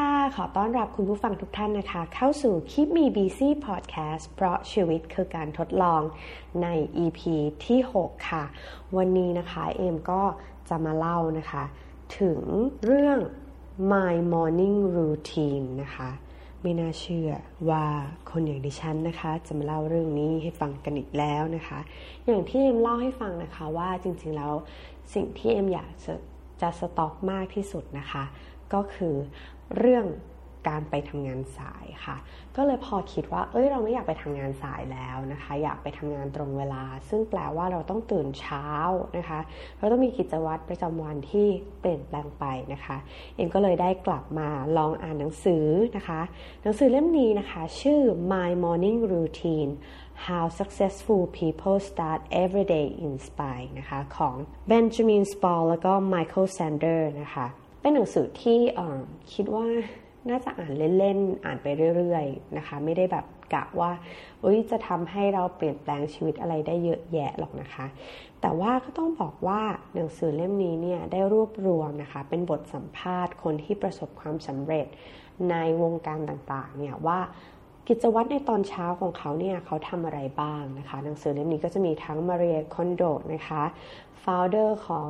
ค่ะ ขอต้อนรับคุณผู้ฟังทุกท่านนะคะ เข้าสู่ Keep Me Busy Podcast เพราะชีวิตคือการทดลองใน EP ที่ 6 ค่ะ วันนี้นะคะเอมก็จะมาเล่านะคะ ถึงเรื่อง My Morning Routine นะคะ ไม่น่าเชื่อว่าคนอย่างดิฉันนะคะ จะมาเล่าเรื่องนี้ให้ฟังกันอีกแล้วนะคะ อย่างที่เอ็มเล่าให้ฟังนะคะว่าจริงๆแล้วสิ่งที่เอ็มอยากจะจะสต็อกมากที่สุดนะคะก็คือ เรื่องการไปทำงานสายค่ะ ก็เลยพอคิดว่า เอ้ย เราไม่อยากไปทำงานสายแล้วนะคะ อยากไปทำงานตรงเวลา ซึ่งแปลว่าเราต้องตื่นเช้านะคะ เราต้องมีกิจวัตรประจำวันที่เปลี่ยนแปลงไปนะคะ เอ็มก็เลยได้กลับมาลองอ่านหนังสือนะคะ หนังสือเล่มนี้นะคะ ชื่อ My Morning Routine How Successful People Start Every Day Inspire นะคะ ของ Benjamin Spall แล้วก็ Michael Sander นะคะ เป็นหนังสือที่คิดว่าน่าจะอ่านเล่นๆ อ่านไปเรื่อยๆ นะคะ ไม่ได้แบบกะว่าจะทำให้เราเปลี่ยนแปลงชีวิตอะไรได้เยอะแยะหรอกนะคะ แต่ว่าก็ต้องบอกว่าหนังสือเล่มนี้เนี่ยได้รวบรวมนะคะ เป็นบทสัมภาษณ์คนที่ประสบความสำเร็จในวงการต่างๆ เนี่ยว่า กิจวัตรในตอนเช้าของเขาเนี่ยเขาทำอะไรบ้างนะคะ หนังสือเล่มนี้ก็จะมีทั้งมาเรียคอนโดนะคะ founder ของ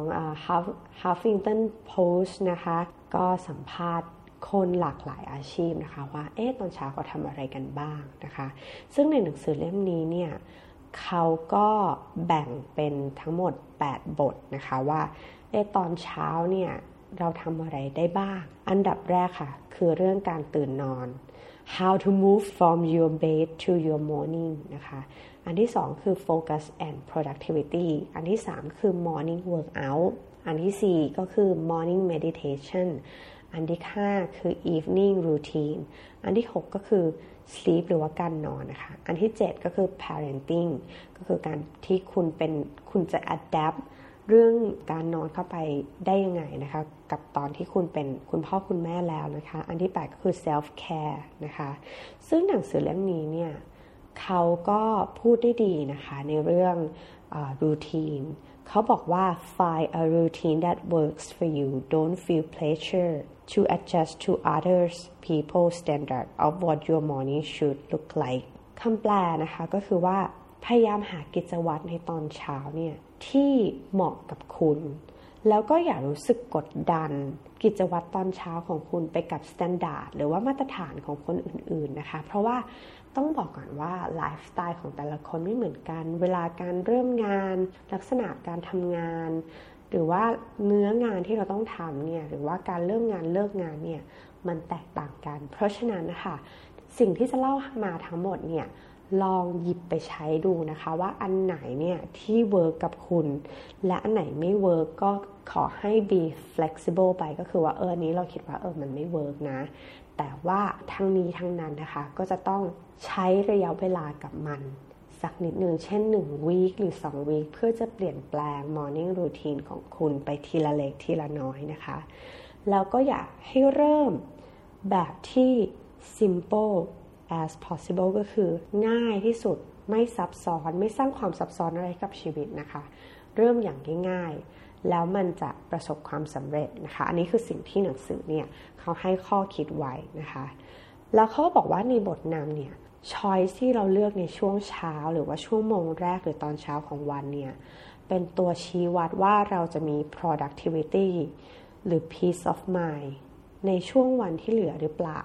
Huffington Post นะคะ ก็สัมภาษณ์คนหลากหลายอาชีพนะคะ ว่าเอ๊ะตอนเช้าเขาทำอะไรกันบ้างนะคะ ซึ่งในหนังสือเล่มนี้เนี่ยเขาก็แบ่งเป็นทั้งหมด 8 บทนะคะว่าเอ๊ะตอนเช้าเนี่ยเราทำอะไรได้บ้าง อันดับแรกค่ะ คือเรื่องการตื่นนอน how to move from your bed to your morning นะคะ อันที่สองคือ focus and productivity อันที่สามคือ morning workout อันที่สี่ก็คือ morning meditation อันที่ห้าคือ evening routine อันที่หกก็คือ sleep หรือว่าการนอนนะคะ อันที่เจ็ดก็คือ parenting ก็คือการที่คุณเป็นคุณจะ adapt เรื่องการนอนเข้าไปได้ยังไงนะคะ กับตอนที่คุณเป็นคุณพ่อคุณแม่แล้วนะคะ อันที่ 8 ก็คือ self care นะคะ ซึ่งหนังสือเล่มนี้เนี่ยเขาก็พูดได้ดีนะคะ ในเรื่องรูทีนเขาบอกว่า find a routine that works for you don't feel pressure to adjust to others people's standard of what your morning should look like คำแปลนะคะก็คือว่าพยายามหากิจวัตรในตอนเช้าเนี่ย ที่เหมาะกับคุณ แล้วก็อย่ารู้สึกกดดัน กิจวัตรตอนเช้าของคุณไปกับ standard หรือว่ามาตรฐานของคนอื่นๆนะคะ เพราะว่าต้องบอกก่อนว่าไลฟ์สไตล์ของแต่ละคนไม่เหมือนกัน เวลาการเริ่มงาน ลักษณะการทำงาน หรือว่าเนื้องานที่เราต้องทำเนี่ยหรือว่าการเริ่มงานเลิกงานเนี่ยมันแตกต่างกัน เพราะฉะนั้นนะคะสิ่งที่จะเล่ามาทั้งหมดเนี่ย ลองหยิบไปใช้ดูนะคะว่าอันไหนเนี่ยที่ work กับคุณ และอันไหนไม่ work ก็ขอให้ be flexible ไปก็คือว่าเออนี้เราคิดว่าเออมันไม่ work นะ แต่ว่าทั้งนี้ทั้งนั้นนะคะก็จะต้องใช้ระยะเวลากับมัน สักนิดหนึ่งเช่น 1 week หรือ 2 week เพื่อจะเปลี่ยนแปลง morning routine ของคุณไปทีละเล็กทีละน้อยนะคะ แล้วก็อยากให้เริ่มแบบที่ simple as possible ก็คือง่ายที่สุดไม่ซับซ้อนไม่สร้างความซับซ้อนอะไรกับชีวิตนะคะ เริ่มอย่างง่ายๆ แล้วมันจะประสบความสำเร็จนะคะ อันนี้คือสิ่งที่หนังสือเนี่ยเขาให้ข้อคิดไว้นะคะ แล้วเขาบอกว่าในบทนำเนี่ยช้อยที่เราเลือกในช่วงเช้า หรือว่าช่วงโมงแรกหรือตอนเช้าของวันเนี่ยเป็นตัวชี้วัดว่าเราจะมี productivity หรือ peace of mind ในช่วงวันที่เหลือหรือเปล่า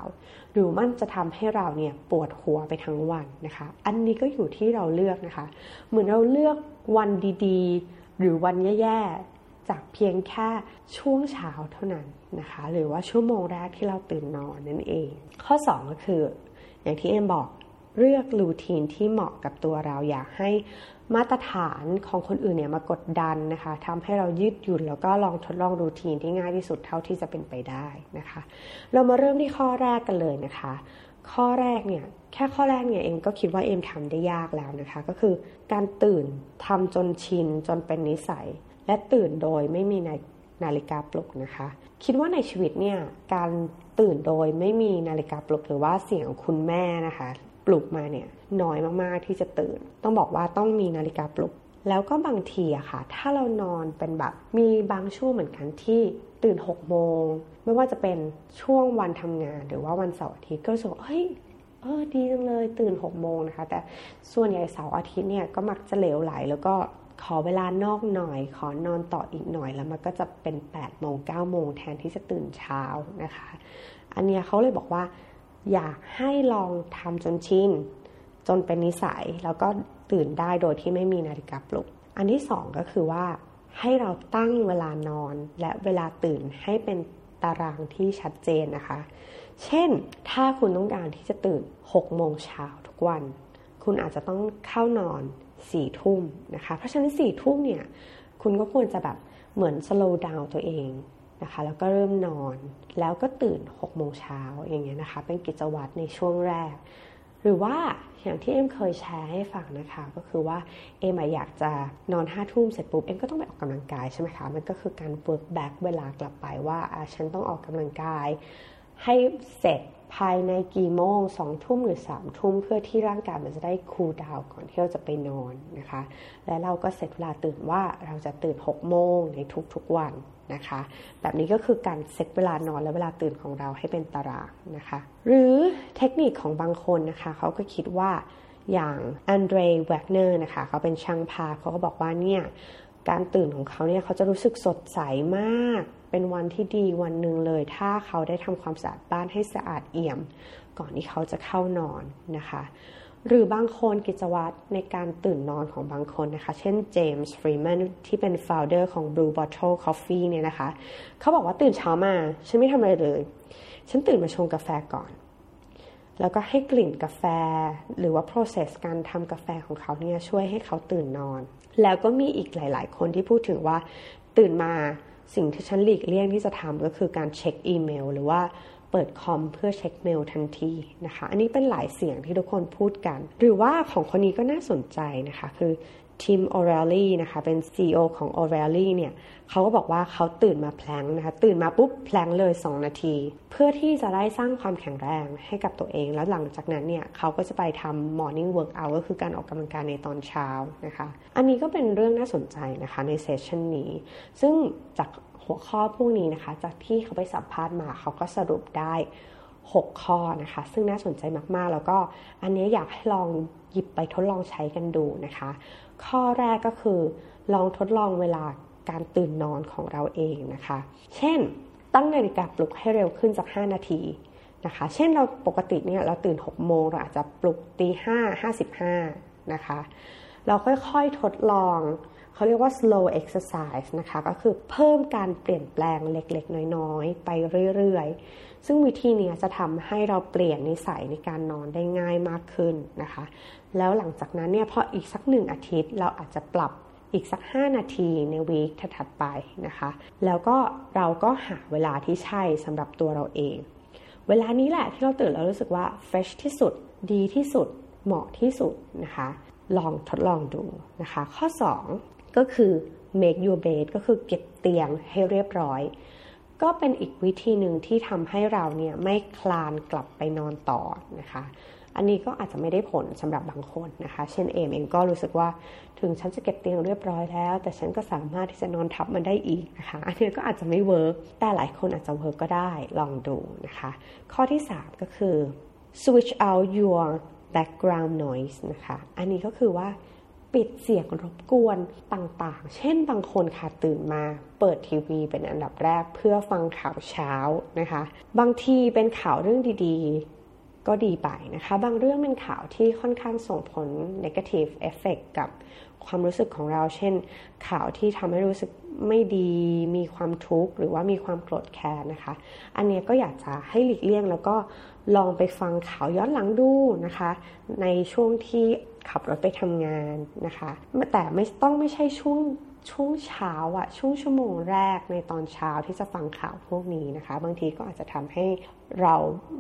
หรือมันจะทำให้เราเนี่ยปวดหัวไปทั้งวันนะคะ อันนี้ก็อยู่ที่เราเลือกนะคะ เหมือนเราเลือกวันดีๆ หรือวันแย่ๆ จากเพียงแค่ช่วงเช้าเท่านั้นนะคะ หรือว่าชั่วโมงแรกที่เราตื่นนอนนั่นเอง ข้อ 2 ก็คือ อย่างที่เอ็มบอก เลือกรูทีนที่เหมาะกับตัวเราอยากให้มาตรฐานของคนอื่นเนี่ยมากดดันนะคะทำให้เรายืดหยุ่นแล้วก็ลองทดลองรูทีนที่ง่ายที่สุดเท่าที่จะเป็นไปได้นะคะ เรามาเริ่มที่ข้อแรกกันเลยนะคะ ข้อแรกเนี่ยแค่ข้อแรกเนี่ยเองก็คิดว่าเอ็มทำได้ยากแล้วนะคะ ก็คือการตื่นทำจนชินจนเป็นนิสัย และตื่นโดยไม่มีนาฬิกาปลุกนะคะ คิดว่าในชีวิตเนี่ยการตื่นโดยไม่มีนาฬิกาปลุกหรือว่าเสียงคุณแม่นะคะ ปลุกมาเนี่ยน้อยมากๆที่จะตื่น ต้องบอกว่าต้องมีนาฬิกาปลุก แล้วก็บางทีอะค่ะ ถ้าเรานอนเป็นแบบมีบางช่วงเหมือนกันที่ตื่น6โมงไม่ว่าจะเป็นช่วงวันทำงาน หรือว่าวันเสาร์อาทิตย์ก็รู้สึกเฮ้ยเออดีจังเลยตื่น6โมงนะคะ แต่ส่วนใหญ่เสาร์อาทิตย์เนี่ยก็มักจะเหลวไหล แล้วก็ขอเวลานอกหน่อย ขอนอนต่ออีกหน่อยแล้วมันก็จะเป็น8โมง9โมงแทนที่จะตื่นเช้านะคะ อันเนี้ยเขาเลยบอกว่า อยากให้ลองทำจนชินจนเป็นนิสัยแล้วก็ตื่นได้โดยที่ไม่มีนาฬิกาปลุก อันที่สองก็คือว่าให้เราตั้งเวลานอนและเวลาตื่นให้เป็นตารางที่ชัดเจนนะคะ เช่น ถ้าคุณต้องการที่จะตื่น 6 โมงเช้าทุกวัน คุณอาจจะต้องเข้านอนสี่ทุ่มนะคะ เพราะฉะนั้นสี่ทุ่มเนี่ย คุณก็ควรจะแบบเหมือนสโลว์ดาวตัวเอง นะคะแล้วก็เริ่มนอนแล้วก็ตื่น6โมงเช้าอย่างเงี้ยนะคะ เป็นกิจวัตรในช่วงแรก หรือว่าอย่างที่เอ็มเคยแชร์ให้ฟังนะคะ ก็คือว่าเอ็มอยากจะนอนห้าทุ่มเสร็จปุ๊บเอ็มก็ต้องไปออกกำลังกายใช่ไหมคะ มันก็คือการ work back เวลากลับไปว่าฉันต้องออกกำลังกายให้เสร็จ ภายในกี่โมงสองทุ่มหรือสามทุ่มเพื่อที่ร่างกายมันจะได้คูลดาวก่อนที่เราจะไปนอนนะคะ และเราก็เสร็จเวลาตื่นว่าเราจะตื่น6โมงในทุกๆวันนะคะ แบบนี้ก็คือการเซตเวลานอนและเวลาตื่นของเราให้เป็นตารางนะคะ หรือเทคนิคของบางคนนะคะเขาก็คิดว่าอย่างอันเดรแวกเนอร์นะคะเขาเป็นช่างภาพเขาก็บอกว่าเนี่ย การตื่นของเขาเนี่ยเขาจะรู้สึกสดใสมาก เป็นวันที่ดีวันหนึ่งเลย ถ้าเขาได้ทำความสะอาดบ้านให้สะอาดเอี่ยม ก่อนที่เขาจะเข้านอนนะคะ หรือบางคนกิจวัตรในการตื่นนอนของบางคนนะคะ เช่นเจมส์ฟรีแมนที่เป็น founder ของ Blue Bottle Coffee เนี่ยนะคะ เขาบอกว่าตื่นเช้ามา ฉันไม่ทำอะไรเลย ฉันตื่นมาชงกาแฟก่อนแล้วก็ให้กลิ่นกาแฟ หรือว่า process การทำกาแฟของเขาเนี่ยช่วยให้เขาตื่นนอน แล้วก็มีอีกหลาย ๆ คนที่พูดถึงว่าตื่นมาสิ่งที่ฉันหลีกเลี่ยงที่จะทำก็คือการเช็คอีเมล หรือว่า เปิดคอมเพื่อเช็คเมลทันทีนะคะ อันนี้เป็นหลายเสียงที่ทุกคนพูดกัน หรือว่าของคนนี้ก็น่าสนใจนะคะ คือทีมโอเรลลี่นะคะ เป็น CEO ของโอเรลลี่เนี่ยเขาก็บอกว่าเขาตื่นมา plank นะคะ ตื่นมาปุ๊บ plank เลย 2 นาที เพื่อที่จะได้สร้างความแข็งแรงให้กับตัวเอง แล้วหลังจากนั้นเนี่ยเขาก็จะไปทำ morning workout ก็คือการออกกำลังกายในตอนเช้านะคะ อันนี้ก็เป็นเรื่องน่าสนใจนะคะใน session นี้ ซึ่งจาก หัวข้อพวกนี้นะคะ จากที่เขาไปสัมภาษณ์มาเขาก็สรุปได้ 6 ข้อนะคะ ซึ่งน่าสนใจมากๆ แล้วก็อันนี้อยากให้ลองหยิบไปทดลองใช้กันดูนะคะ ข้อแรกก็คือ ลองทดลองเวลาการตื่นนอนของเราเองนะคะ เช่น ตั้งนาฬิกาปลุกให้เร็วขึ้นจาก 5 นาทีนะคะ เช่นเราปกติเนี่ยเราตื่น 6 โมงเราอาจจะปลุกตีห้าห้าสิบห้านะคะ เราค่อยๆทดลอง เขาเรียกว่า slow exercise นะคะ ก็คือเพิ่มการเปลี่ยนแปลงเล็กๆ น้อยๆ ไปเรื่อยๆ ซึ่งวิธีนี้จะทำให้เราเปลี่ยนนิสัยในการนอนได้ง่ายมากขึ้นนะคะ แล้วหลังจากนั้นเนี่ยพออีกสักหนึ่งอาทิตย์เราอาจจะปรับอีกสัก 5 นาทีในวีคถัดไปนะคะ แล้วก็เราก็หาเวลาที่ใช่สำหรับตัวเราเอง เวลานี้แหละที่เราตื่นแล้วรู้สึกว่า fresh ที่สุดดีที่สุดเหมาะที่สุดนะคะ ลองทดลองดูนะคะ ข้อ 2 ก็คือ make your bed ก็คือเก็บเตียงให้เรียบร้อย ก็เป็นอีกวิธีหนึ่งที่ทำให้เราเนี่ยไม่คลานกลับไปนอนต่อนะคะ อันนี้ก็อาจจะไม่ได้ผลสำหรับบางคนนะคะ เช่นเอมเองก็รู้สึกว่าถึงฉันจะเก็บเตียงเรียบร้อยแล้ว แต่ฉันก็สามารถที่จะนอนทับมันได้อีกนะคะ อันนี้ก็อาจจะไม่ work แต่หลายคนอาจจะ work ก็ได้ลองดูนะคะ ข้อที่ 3 ก็คือ switch out your background noise นะคะ อันนี้ก็คือว่า ปิดเสียงรบกวนต่างๆ เช่นบางคนค่ะตื่นมาเปิดทีวีเป็นอันดับแรกเพื่อฟังข่าวเช้านะคะ บางทีเป็นข่าวเรื่องดีๆ ก็ดีไปนะคะ บางเรื่องเป็นข่าวที่ค่อนข้างส่งผล negative effect กับความรู้สึกของเรา เช่น ข่าวที่ทำให้รู้สึกไม่ดี มีความทุกข์หรือว่ามีความโกรธแค้นนะคะ อันนี้ก็อยากจะให้หลีกเลี่ยงแล้วก็ ลองไปฟังข่าวย้อนหลังดูนะคะ ในช่วงที่ขับรถไปทำงานนะคะ แต่ไม่ต้องไม่ใช่ช่วงช่วงเช้าอะช่วงชั่วโมงแรกในตอนเช้าที่จะฟังข่าวพวกนี้นะคะ บางทีก็อาจจะทำให้เรา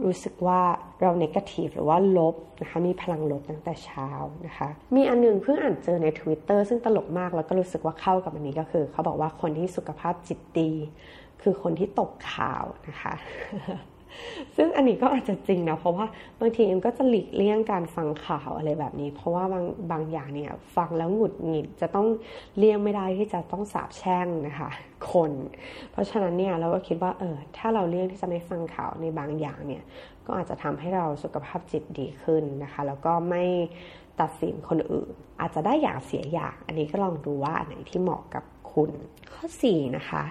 รู้สึกว่าเราเนกาทีฟหรือว่าลบนะคะมีพลังลบตั้งแต่เช้านะคะ มีอันนึงเพิ่งอ่านเจอใน Twitter ซึ่งตลกมากแล้วก็รู้สึกว่าเข้ากับอันนี้ก็คือ เขาบอกว่าคนที่สุขภาพจิตดี คือคนที่ตกข่าวนะคะ ซึ่งอันนี้ก็อาจจะจริงนะเพราะว่าบางทีเอ็มก็จะหลีกเลี่ยงการฟังข่าวอะไรแบบนี้ เพราะว่าบางบางอย่างเนี่ยฟังแล้วหงุดหงิดจะต้องเลี่ยงไม่ได้ที่จะต้องสาบแช่งนะคะคน เพราะฉะนั้นเนี่ยเราก็คิดว่าเออถ้าเราเลี่ยงที่จะไม่ฟังข่าวในบางอย่างเนี่ยก็อาจจะทำให้เราสุขภาพจิตดีขึ้นนะคะ แล้วก็ไม่ตัดสินคนอื่น อาจจะได้อย่างเสียอย่าง อันนี้ก็ลองดูว่าอันไหนที่เหมาะกับคุณ ข้อ 4 นะคะ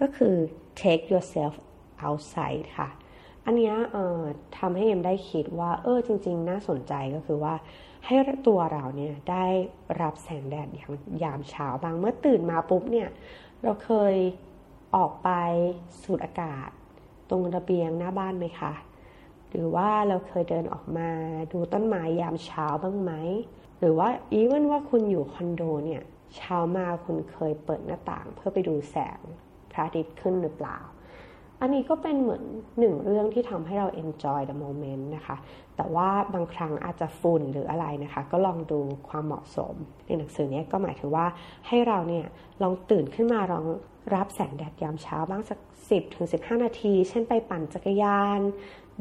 ก็คือ take yourself outside ค่ะ อันนี้ทำให้เอ็มได้คิดว่า เออจริง ๆ น่าสนใจก็คือว่า ให้ตัวเราเนี่ยได้รับแสงแดดอย่างยามเช้าบางเมื่อตื่นมาปุ๊บเนี่ย เราเคยออกไปสูดอากาศ ตรงระเบียงหน้าบ้านไหมคะ หรือว่าเราเคยเดินออกมาดูต้นไม้ยามเช้าบ้างไหม หรือว่าอีเวนว่าคุณอยู่คอนโดเนี่ยเช้ามาคุณเคยเปิดหน้าต่างเพื่อไปดูแสงพระอาทิตย์ขึ้นหรือเปล่า อันนี้ก็เป็นเหมือนหนึ่งเรื่องที่ทำให้เรา enjoy the moment นะคะ แต่ว่าบางครั้งอาจจะฝุ่นหรืออะไรนะคะ ก็ลองดูความเหมาะสม ในหนังสือนี้ก็หมายถึงว่าให้เราเนี่ยลองตื่นขึ้นมาลองรับแสงแดดยามเช้าบ้างสัก 10ถึง15 นาที เช่นไปปั่นจักรยาน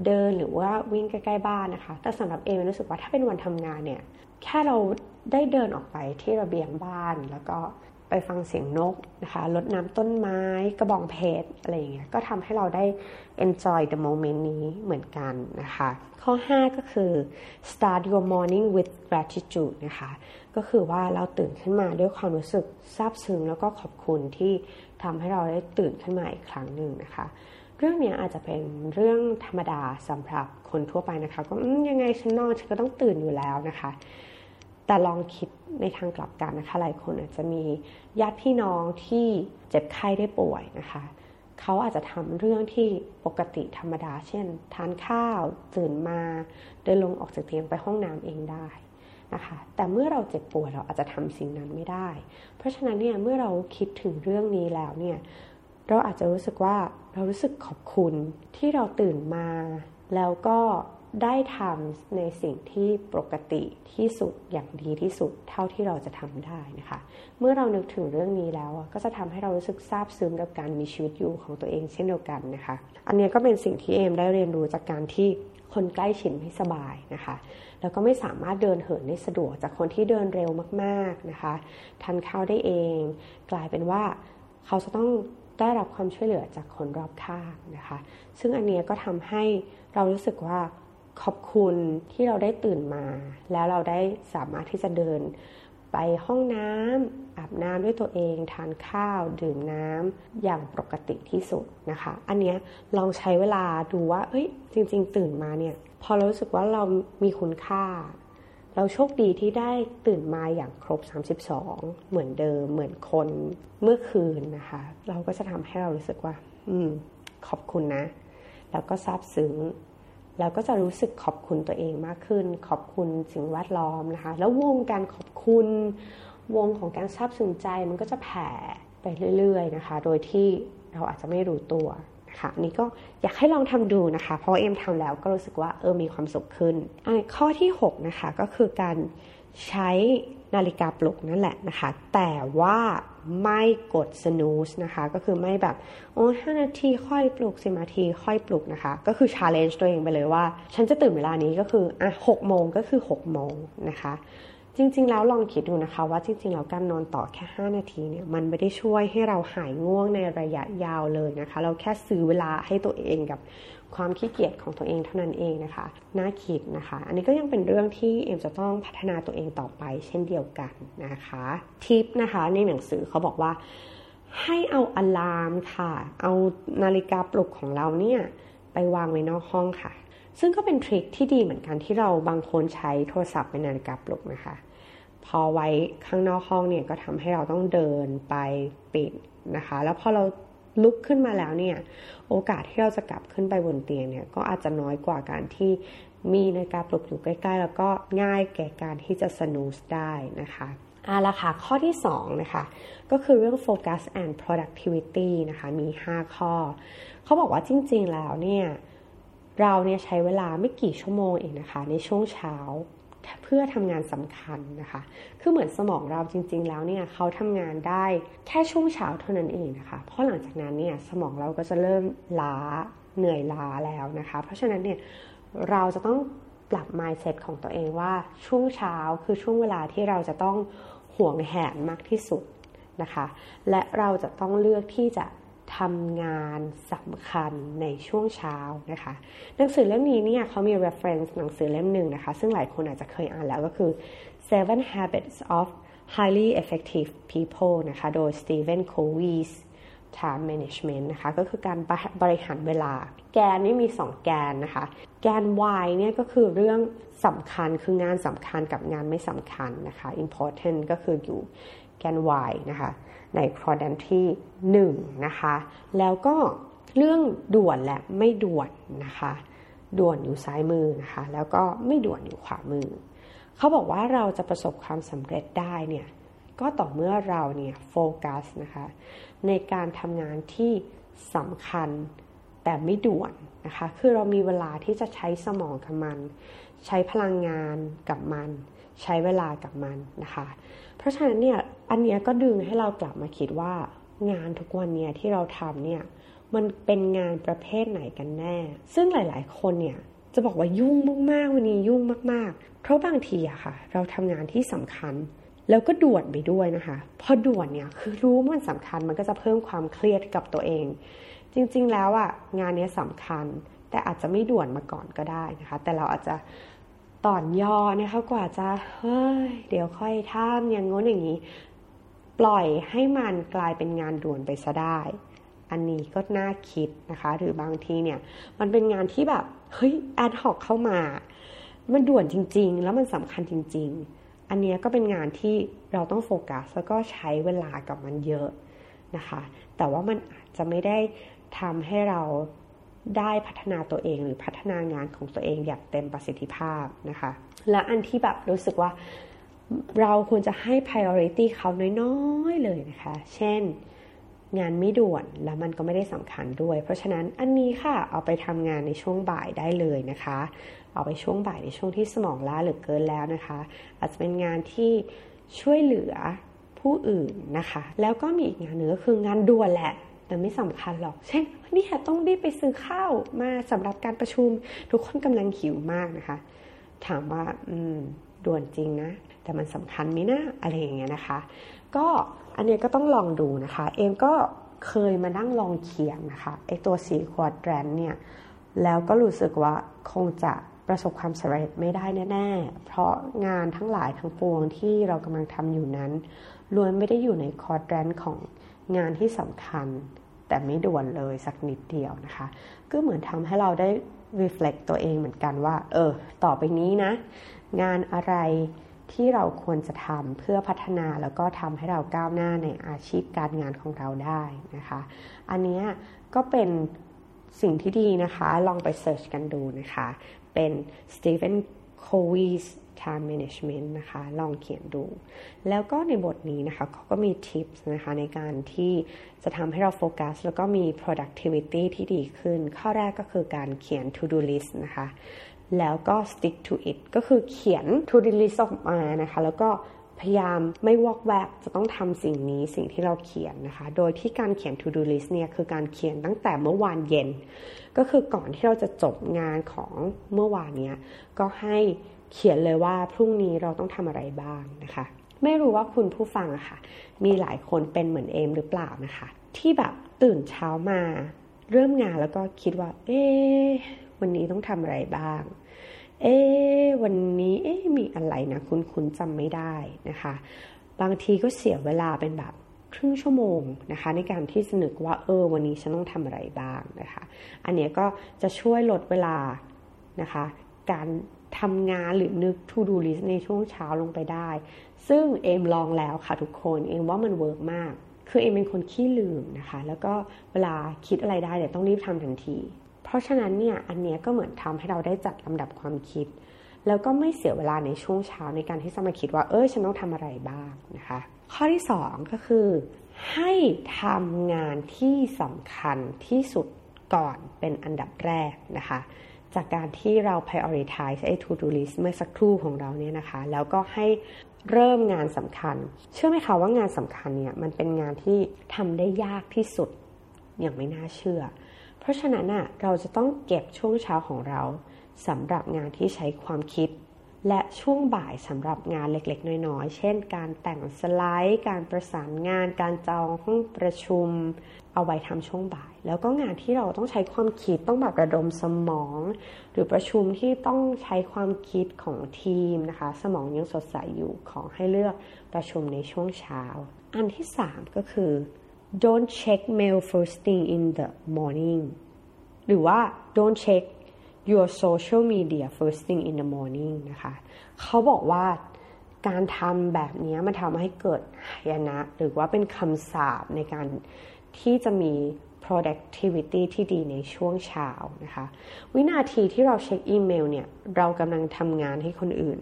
เดินหรือว่าวิ่งใกล้ๆบ้านนะคะ แต่สำหรับเอมรู้สึกว่าถ้าเป็นวันทำงานเนี่ยแค่เราได้เดินออกไปที่ระเบียงบ้านแล้วก็ ไปฟังเสียงนกนะคะลดน้ำต้นไม้กระบองเพชรอะไรอย่างเงี้ยก็ทำให้เราได้ enjoy the moment นี้เหมือนกันนะคะ ข้อ 5 ก็คือ start your morning with gratitude นะคะ ก็คือว่าเราตื่นขึ้นมาด้วยความรู้สึกซาบซึ้งแล้วก็ขอบคุณที่ทำให้เราได้ตื่นขึ้นมาอีกครั้งหนึ่งนะคะเรื่องนี้อาจจะเป็นเรื่องธรรมดาสำหรับคนทั่วไปนะคะ ก็ยังไงฉันนอนฉันก็ต้องตื่นอยู่แล้วนะคะ แต่ลองคิดในทางกลับกันนะคะหลายคนอาจจะมีญาติพี่น้องที่เจ็บไข้ได้ป่วยนะคะเขาอาจจะทำเรื่องที่ปกติธรรมดา เช่น ทานข้าวตื่นมา เดินลงออกจากเตียงไปห้องน้ำเองได้นะคะแต่เมื่อเราเจ็บป่วยเราอาจจะทำสิ่งนั้นไม่ได้ เพราะฉะนั้นเนี่ยเมื่อเราคิดถึงเรื่องนี้แล้วเนี่ยเราอาจจะรู้สึกว่าเรารู้สึกขอบคุณที่เราตื่นมา แล้วก็ ได้ทำในสิ่งที่ปกติที่สุดอย่างดีที่สุดเท่าที่เราจะทำได้นะคะ เมื่อเรานึกถึงเรื่องนี้แล้วก็จะทำให้เรารู้สึกซาบซึ้งกับการมีชีวิตอยู่ของตัวเองเช่นเดียวกันนะคะ อันนี้ก็เป็นสิ่งที่เอมได้เรียนรู้จากการที่คนใกล้ชิดไม่สบายนะคะ แล้วก็ไม่สามารถเดินเหินได้สะดวกจากคนที่เดินเร็วมากๆนะคะ ทานข้าวได้เอง กลายเป็นว่าเขาจะต้องได้รับความช่วยเหลือจากคนรอบข้างนะคะ ซึ่งอันนี้ก็ทำให้เรารู้สึกว่า ขอบคุณที่เราได้ตื่นมา แล้วเราได้สามารถที่จะเดิน ไปห้องน้ำอาบน้ำด้วยตัวเองทานข้าวดื่มน้ำอย่างปกติที่สุดนะคะ อันเนี้ยลองใช้เวลาดูว่าเอ้ยจริง ๆ ตื่นมาเนี่ย พอเรารู้สึกว่าเรามีคุณค่า เราโชคดีที่ได้ตื่นมาอย่างครบ 32 เหมือนเดิมเหมือนคนเมื่อคืนนะคะ เราก็จะทำให้เรารู้สึกว่า อืม ขอบคุณนะ แล้วก็ซาบซึ้ง แล้วก็จะรู้สึกขอบคุณตัวเองมากขึ้น ขอบคุณสิ่งแวดล้อมนะคะ แล้ววงการขอบคุณวงของการซาบซึ้งใจมันก็จะแผ่ไปเรื่อยๆนะคะ โดยที่เราอาจจะไม่รู้ตัวนะคะนี่ก็อยากให้ลองทำดูนะคะ เพราะเอ็มทำแล้วก็รู้สึกว่าเออมีความสุขขึ้น ข้อที่ 6 นะคะก็คือการใช้นาฬิกาปลุกนั่นแหละนะคะ แต่ว่า ไม่กด snooze นะคะ ก็คือไม่แบบ โอ้ห้านาทีค่อยปลุกสิบนาทีค่อยปลุกนะคะ ก็คือ challenge ตัวเองไปเลยว่า ฉันจะตื่นเวลานี้ก็คืออะหกโมงก็คือหกโมงนะคะ จริง ๆ แล้วลองคิดดูนะคะว่าจริง ๆ แล้วการนอนต่อแค่ 5 นาทีเนี่ยมันไม่ได้ช่วยให้เราหายง่วงในระยะยาวเลยนะคะ เราแค่ซื้อเวลาให้ตัวเองกับความขี้เกียจของตัวเองเท่านั้นเองนะคะ น่าคิดนะคะ อันนี้ก็ยังเป็นเรื่องที่เอ็มจะต้องพัฒนาตัวเองต่อไป เช่นเดียวกันนะคะ ทิปนะคะในหนังสือเขาบอกว่าให้เอาอะลามค่ะ เอานาฬิกาปลุกของเราเนี่ยไปวางไว้นอกห้องค่ะ ซึ่งก็เป็นทริคที่ดีเหมือนกันที่เราบางคนใช้โทรศัพท์เป็นนาฬิกาปลุกนะคะ พอไว้ข้างนอกห้องเนี่ยก็ทำให้เราต้องเดินไปปิดนะคะ แล้วพอเราลุกขึ้นมาแล้วเนี่ยโอกาสที่เราจะกลับขึ้นไปบนเตียงเนี่ยก็อาจจะน้อยกว่าการที่มีนาฬิกาปลุกอยู่ใกล้ ๆ แล้วก็ง่ายแก่การที่จะสนุสได้นะคะอาละค่ะข้อที่2นะคะก็คือเรื่อง focus and productivity นะคะมี 5 ข้อ เขาบอกว่าจริง ๆ แล้วเนี่ย เราเนี่ยใช้เวลาไม่กี่ชั่วโมงเองนะคะ ในช่วงเช้าเพื่อทำงานสำคัญนะคะ คือเหมือนสมองเราจริง ๆ แล้วเนี่ยเขาทำงานได้แค่ช่วงเช้าเท่านั้นเองนะคะ เพราะหลังจากนั้นเนี่ยสมองเราก็จะเริ่มล้าเหนื่อยล้าแล้วนะคะ เพราะฉะนั้นเนี่ยเราจะต้องปรับ mindset ของตัวเองว่าช่วงเช้าคือช่วงเวลาที่เราจะต้องห่วงแหนมากที่สุดนะคะ และเราจะต้องเลือกที่จะ ทำงานสำคัญในช่วงเช้านะคะ หนังสือเล่มนี้เนี่ยเขามี reference หนังสือเล่มหนึ่งนะคะ ซึ่งหลายคนอาจจะเคยอ่านแล้วก็คือ Seven Habits of Highly Effective People นะคะ โดย Stephen Covey's time management นะคะ ก็คือการบริหารเวลา แกนนี่มี 2 แกนนะคะ แกน Y เนี่ยก็คือเรื่องสำคัญ คืองานสำคัญกับงานไม่สำคัญนะคะ important ก็คืออยู่แกน Y นะคะ ใน quadrant ที่1นะคะ แล้วก็เรื่องด่วนและไม่ด่วนนะคะ ด่วนอยู่ซ้ายมือนะคะ แล้วก็ไม่ด่วนอยู่ขวามือ เขาบอกว่าเราจะประสบความสำเร็จได้เนี่ย ก็ต่อเมื่อเราเนี่ยโฟกัสนะคะ ในการทำงานที่สำคัญแต่ไม่ด่วนนะคะ คือเรามีเวลาที่จะใช้สมองกับมัน ใช้พลังงานกับมัน ใช้เวลากับมันนะคะ เพราะฉะนั้นเนี่ย อันนี้ก็ดึงให้เรากลับมาคิดว่า งานทุกวันเนี่ยที่เราทำเนี่ยมันเป็นงานประเภทไหนกันแน่ ซึ่งหลาย ๆ คนเนี่ยจะบอกว่ายุ่งมากๆวันนี้ยุ่งมากๆ เพราะบางทีอะค่ะ เราทำงานที่สำคัญ แล้วก็ด่วนไปด้วยนะคะ พอด่วนเนี่ยคือรู้มันสำคัญมันก็จะเพิ่มความเครียดกับตัวเอง จริงๆแล้วอะงานนี้สำคัญ แต่อาจจะไม่ด่วนมาก่อนก็ได้นะคะ แต่เราอาจจะตอนย่อนะคะกว่าจะเฮ้ยเดี๋ยวค่อยทำอย่างง้นอย่างนี้ ปล่อยให้มันกลายเป็นงานด่วนไปซะได้ อันนี้ก็น่าคิดนะคะ หรือบางทีเนี่ย มันเป็นงานที่แบบ เฮ้ยแอดฮอกเข้ามา มันด่วนจริง ๆ แล้วมันสำคัญจริง ๆ อันนี้ก็เป็นงานที่เราต้องโฟกัสแล้วก็ใช้เวลากับมันเยอะนะคะ แต่ว่ามันอาจจะไม่ได้ทำให้เราได้พัฒนาตัวเองหรือพัฒนางานของตัวเองอย่างเต็มประสิทธิภาพนะคะ และอันที่แบบรู้สึกว่า เราควรจะให้ priority เขาน้อยๆเลยนะคะ เช่น งานไม่ด่วนแล้วมันก็ไม่ได้สำคัญด้วย เพราะฉะนั้นอันนี้ค่ะเอาไปทำงานในช่วงบ่ายได้เลยนะคะ เอาไปช่วงบ่ายในช่วงที่สมองล้าหรือเกินแล้วนะคะ อาจจะเป็นงานที่ช่วยเหลือผู้อื่นนะคะ แล้วก็มีอีกงานหนึ่งก็คืองานด่วนแหละแต่ไม่สำคัญหรอก เช่นนี่ต้องรีบไปซื้อข้าวมาสำหรับการประชุม ทุกคนกำลังหิวมากนะคะ ถามว่าอืมด่วนจริงนะ แต่มันสำคัญไหมนะอะไรอย่างเงี้ยนะคะ ก็อันนี้ก็ต้องลองดูนะคะ เอมก็เคยมานั่งลองเขียนนะคะไอตัวสีควอดแรนเนี่ยแล้วก็รู้สึกว่าคงจะประสบความสำเร็จไม่ได้แน่ๆ เพราะงานทั้งหลายทั้งปวงที่เรากำลังทำอยู่นั้นล้วนไม่ได้อยู่ในคอร์ดแรนของงานที่สำคัญ แต่ไม่ด่วนเลยสักนิดเดียวนะคะ ก็เหมือนทำให้เราได้ reflect ตัวเองเหมือนกันว่า เออ ต่อไปนี้นะ งานอะไร ที่เราควรจะทำเพื่อพัฒนาแล้วก็ทำให้เราก้าวหน้าในอาชีพการงานของเราได้นะคะ อันนี้ก็เป็นสิ่งที่ดีนะคะ ลองไปเสิร์ชกันดูนะคะ เป็น Stephen Covey's time management นะคะ ลองเขียนดู แล้วก็ในบทนี้นะคะเขาก็มีทิปนะคะ ในการที่จะทำให้เราโฟกัส แล้วก็มี productivity ที่ดีขึ้น ข้อแรกก็คือการเขียน to do list นะคะ แล้วก็ stick to it ก็คือเขียน to do list ออกมานะคะ แล้วก็พยายามไม่วอกแวกจะต้องทำสิ่งนี้สิ่งที่เราเขียนนะคะ โดยที่การเขียน to do list เนี่ยคือการเขียนตั้งแต่เมื่อวานเย็น ก็คือก่อนที่เราจะจบงานของเมื่อวานเนี้ยก็ให้เขียนเลยว่าพรุ่งนี้เราต้องทำอะไรบ้างนะคะ ไม่รู้ว่าคุณผู้ฟังอะคะ่ะ มีหลายคนเป็นเหมือนเอมหรือเปล่านะคะ ที่แบบตื่นเช้ามาเริ่มงานแล้วก็คิดว่า เอ๊ วันนี้ต้องทำอะไรบ้าง เอ๊วันนี้เอ๊มีอะไรนะคุณคุณจำไม่ได้นะคะ บางทีก็เสียเวลาเป็นแบบครึ่งชั่วโมงนะคะ ในการที่จะนึกว่าเออวันนี้ฉันต้องทำอะไรบ้างนะคะ อันนี้ก็จะช่วยลดเวลานะคะ การทำงานหรือนึก to do list ในช่วงเช้าลงไปได้ ซึ่งเอมลองแล้วค่ะทุกคน เอมว่ามัน work มาก คือเอมเป็นคนขี้ลืมนะคะ แล้วก็เวลาคิดอะไรได้เดี๋ยวต้องรีบทำทันที ราะฉะนั้นเนี่ยอันนี้ก็เหมือนทำให้เราได้จัดลำดับความคิด แล้วก็ไม่เสียเวลาในช่วงเช้าในการที่จะมาคิดว่า เออฉันต้องทำอะไรบ้างนะคะ ข้อที่ 2 ก็คือ ให้ทำงานที่สำคัญที่สุดก่อนเป็นอันดับแรกนะคะ จากการที่เรา prioritize ไอ้ to do list เมื่อสักครู่ของเราเนี่ยนะคะ แล้วก็ให้เริ่มงานสำคัญ เชื่อไหมคะว่างานสำคัญเนี่ยมันเป็นงานที่ทำได้ยากที่สุดอย่างไม่น่าเชื่อ เพราะฉะนั้นอะเราจะต้องเก็บช่วงเช้าของเราสำหรับงานที่ใช้ความคิด และช่วงบ่ายสำหรับงานเล็กๆ น้อยๆ เช่น การแต่งสไลด์ การประสานงาน การจองห้องประชุม เอาไว้ทำช่วงบ่าย แล้วก็งานที่เราต้องใช้ความคิดต้องแบบระดมสมอง หรือประชุมที่ต้องใช้ความคิดของทีมนะคะ สมองยังสดใสอยู่ขอให้เลือกประชุมในช่วงเช้า อันที่ 3 ก็คือ don't check mail first thing in the morning หรือว่า don't check your social media first thing in the morning นะคะ เขาบอกว่าการทำแบบนี้มันทำให้เกิดหายนะ หรือว่าเป็นคำสาปในการที่จะมี productivity ที่ดีในช่วงเช้านะคะ วินาทีที่เราเช็คอีเมลเนี่ย เรากำลังทำงานให้คนอื่น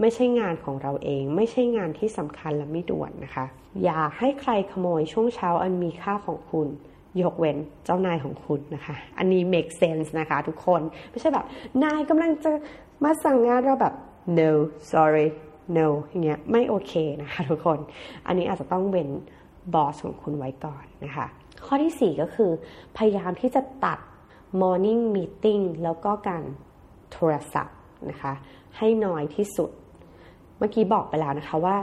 ไม่ใช่งานของเราเอง ไม่ใช่งานที่สำคัญและไม่ด่วนนะคะ อย่าให้ใครขโมยช่วงเช้าอันมีค่าของคุณ ยกเว้นเจ้านายของคุณนะคะ อันนี้ make sense นะคะทุกคน ไม่ใช่แบบ นายกำลังจะมาสั่งงานเราแบบ no sorry no อย่างเงี้ยไม่โอเคนะคะทุกคน อันนี้อาจจะต้องเว้นบอสของคุณไว้ก่อนนะคะ ข้อที่ 4 ก็คือ พยายามที่จะตัด morning meeting แล้วก็การโทรศัพท์นะคะ ให้น้อยที่สุด เมื่อกี้บอกไปแล้วนะคะว่า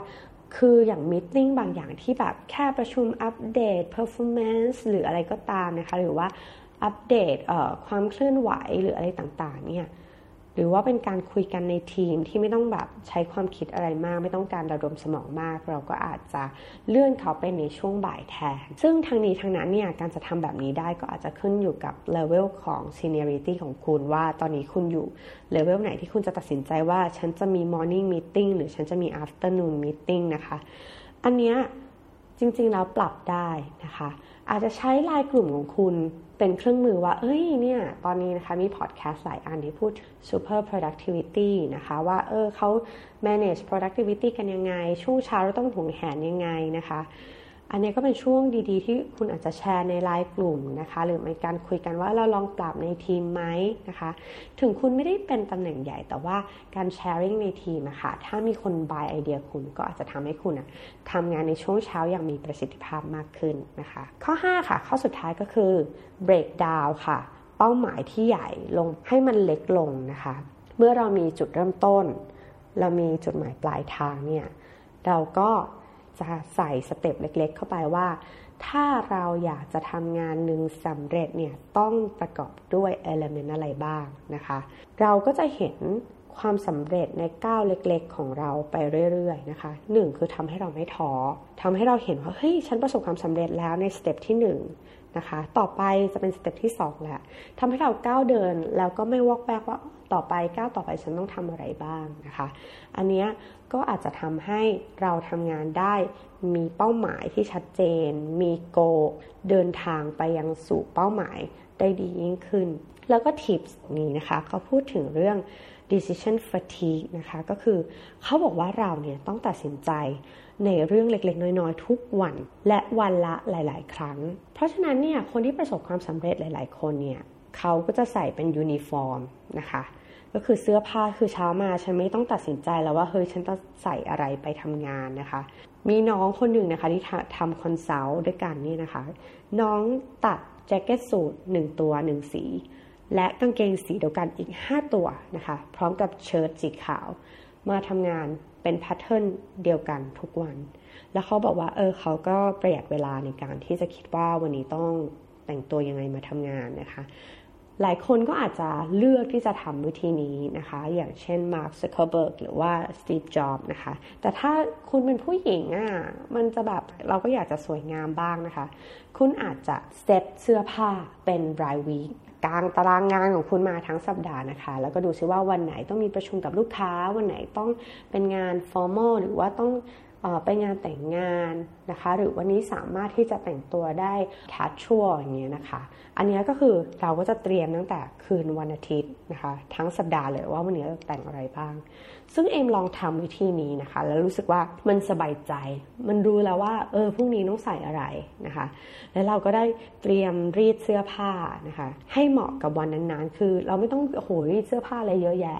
คืออย่างมิ팅บางอย่างที่แบบแค่ประชุมอัปเดต performance หรืออะไรก็ตามนะคะ หรือว่าอัปเดตความเคลื่อนไหวหรืออะไรต่างๆเนี่ย หรือว่าเป็นการคุยกันในทีมที่ไม่ต้องแบบใช้ความคิดอะไรมาก ไม่ต้องการระดมสมองมาก เราก็อาจจะเลื่อนเขาไปในช่วงบ่ายแทน ซึ่งทั้งนี้ทั้งนั้นเนี่ยการจะทำแบบนี้ได้ก็อาจจะขึ้นอยู่กับเลเวลของ seniority ของคุณว่าตอนนี้คุณอยู่เลเวลไหนที่คุณจะตัดสินใจว่าฉันจะมี morning meeting หรือฉันจะมี afternoon meeting นะคะ อันเนี้ยจริงๆแล้วปรับได้นะคะ อาจจะใช้ไลน์กลุ่มของคุณเป็นเครื่องมือว่า เอ้ยเนี่ย ตอนนี้นะคะมีพอดแคสต์หลายอันที่พูด super productivity นะคะ ว่าเออเขา manage productivity กันยังไงช่วงเช้าเราต้องหวงแหนยังไงนะคะ อันนี้ก็เป็นช่วงดีๆ ที่คุณอาจจะแชร์ในไลน์กลุ่มนะคะ หรือในการคุยกันว่าเราลองปรับในทีมไหมนะคะ ถึงคุณไม่ได้เป็นตำแหน่งใหญ่แต่ว่าการแชร์ริ่งในทีมนะคะถ้ามีคนบายไอเดียคุณก็อาจจะทำให้คุณทำงานในช่วงเช้าอย่างมีประสิทธิภาพมากขึ้นนะคะ ข้อ 5 ค่ะ ข้อสุดท้ายก็คือ break down ค่ะ เป้าหมายที่ใหญ่ลงให้มันเล็กลงนะคะ เมื่อเรามีจุดเริ่มต้น เรามีจุดหมายปลายทางเนี่ยเราก็ จะใส่ step เล็ก ๆ เข้าไปว่า ถ้าเราอยากจะทำงานหนึ่งสำเร็จเนี่ยต้องประกอบด้วย element อะไรบ้างนะคะ เราก็จะเห็นความสำเร็จในก้าวเล็กๆ ของเราไปเรื่อยๆนะคะหนึ่งคือทำให้เราไม่ท้อทำให้เราเห็นว่าเฮ้ยฉันประสบความสำเร็จแล้วใน step ที่1นนะคะต่อไปจะเป็นสเต็ปที่2แหละทำให้เราก้าวเดินแล้วก็ไม่วอกแวกว่าต่อไปก้าวต่อไปฉันต้องทำอะไรบ้างนะคะ อันเนี้ย ก็อาจจะทำให้เราทำงานได้มีเป้าหมายที่ชัดเจน มีโก เดินทางไปยังสู่เป้าหมายได้ดียิ่งขึ้น แล้วก็ทิปส์นี้นะคะเขาพูดถึงเรื่อง decision fatigue นะคะก็คือเขาบอกว่าเราเนี่ยต้องตัดสินใจในเรื่องเล็กๆ น้อยๆ ทุกวัน และวันละหลาย ๆ ครั้ง เพราะฉะนั้นเนี่ยคนที่ประสบความสำเร็จหลาย ๆ คนเนี่ยเขาก็จะใส่เป็นยูนิฟอร์มนะคะ ก็คือเสื้อผ้าคือเช้ามาฉันไม่ต้องตัดสินใจแล้วว่าเฮ้ยฉันจะใส่อะไรไปทำงานนะคะ มีน้องคนหนึ่งนะคะที่ทำ consult ด้วยกันนี่นะคะ น้องตัดแจ็คเก็ตสูทหนึ่งตัวหนึ่งสี และกางเกงสีเดียวกันอีก 5 ตัวนะคะ พร้อมกับเชิ้ตสีขาว มาทำงานเป็น pattern เดียวกันทุกวัน แล้วเขาบอกว่าเออเขาก็ประหยัดเวลาในการที่จะคิดว่าวันนี้ต้องแต่งตัวยังไงมาทำงานนะคะ หลายคนก็อาจจะเลือกที่จะทำวิธีนี้นะคะ อย่างเช่นมาร์คซักเคอร์เบิร์กหรือว่าสตีฟจ็อบส์นะคะ แต่ถ้าคุณเป็นผู้หญิงอะ มันจะแบบเราก็อยากจะสวยงามบ้างนะคะ คุณอาจจะเซตเสื้อผ้าเป็นรายวีกลางตารางงานของคุณมาทั้งสัปดาห์นะคะ แล้วก็ดูซิว่าวันไหนต้องมีประชุมกับลูกค้า วันไหนต้องเป็นงานฟอร์มอลหรือว่าต้อง ไปงานแต่งงานนะคะ หรือวันนี้สามารถที่จะแต่งตัวได้ทัชชัวอย่างเงี้ยนะคะ อันนี้ก็คือเราก็จะเตรียมตั้งแต่คืนวันอาทิตย์นะคะ ทั้งสัปดาห์เลยว่าวันนี้เราแต่งอะไรบ้าง ซึ่งเอมลองทำวิธีนี้นะคะ แล้วรู้สึกว่ามันสบายใจ มันรู้แล้วว่าเออพรุ่งนี้ต้องใส่อะไรนะคะ แล้วเราก็ได้เตรียมรีดเสื้อผ้านะคะ ให้เหมาะกับวันนั้นๆ คือเราไม่ต้องโอ้โหรีดเสื้อผ้าอะไรเยอะแยะ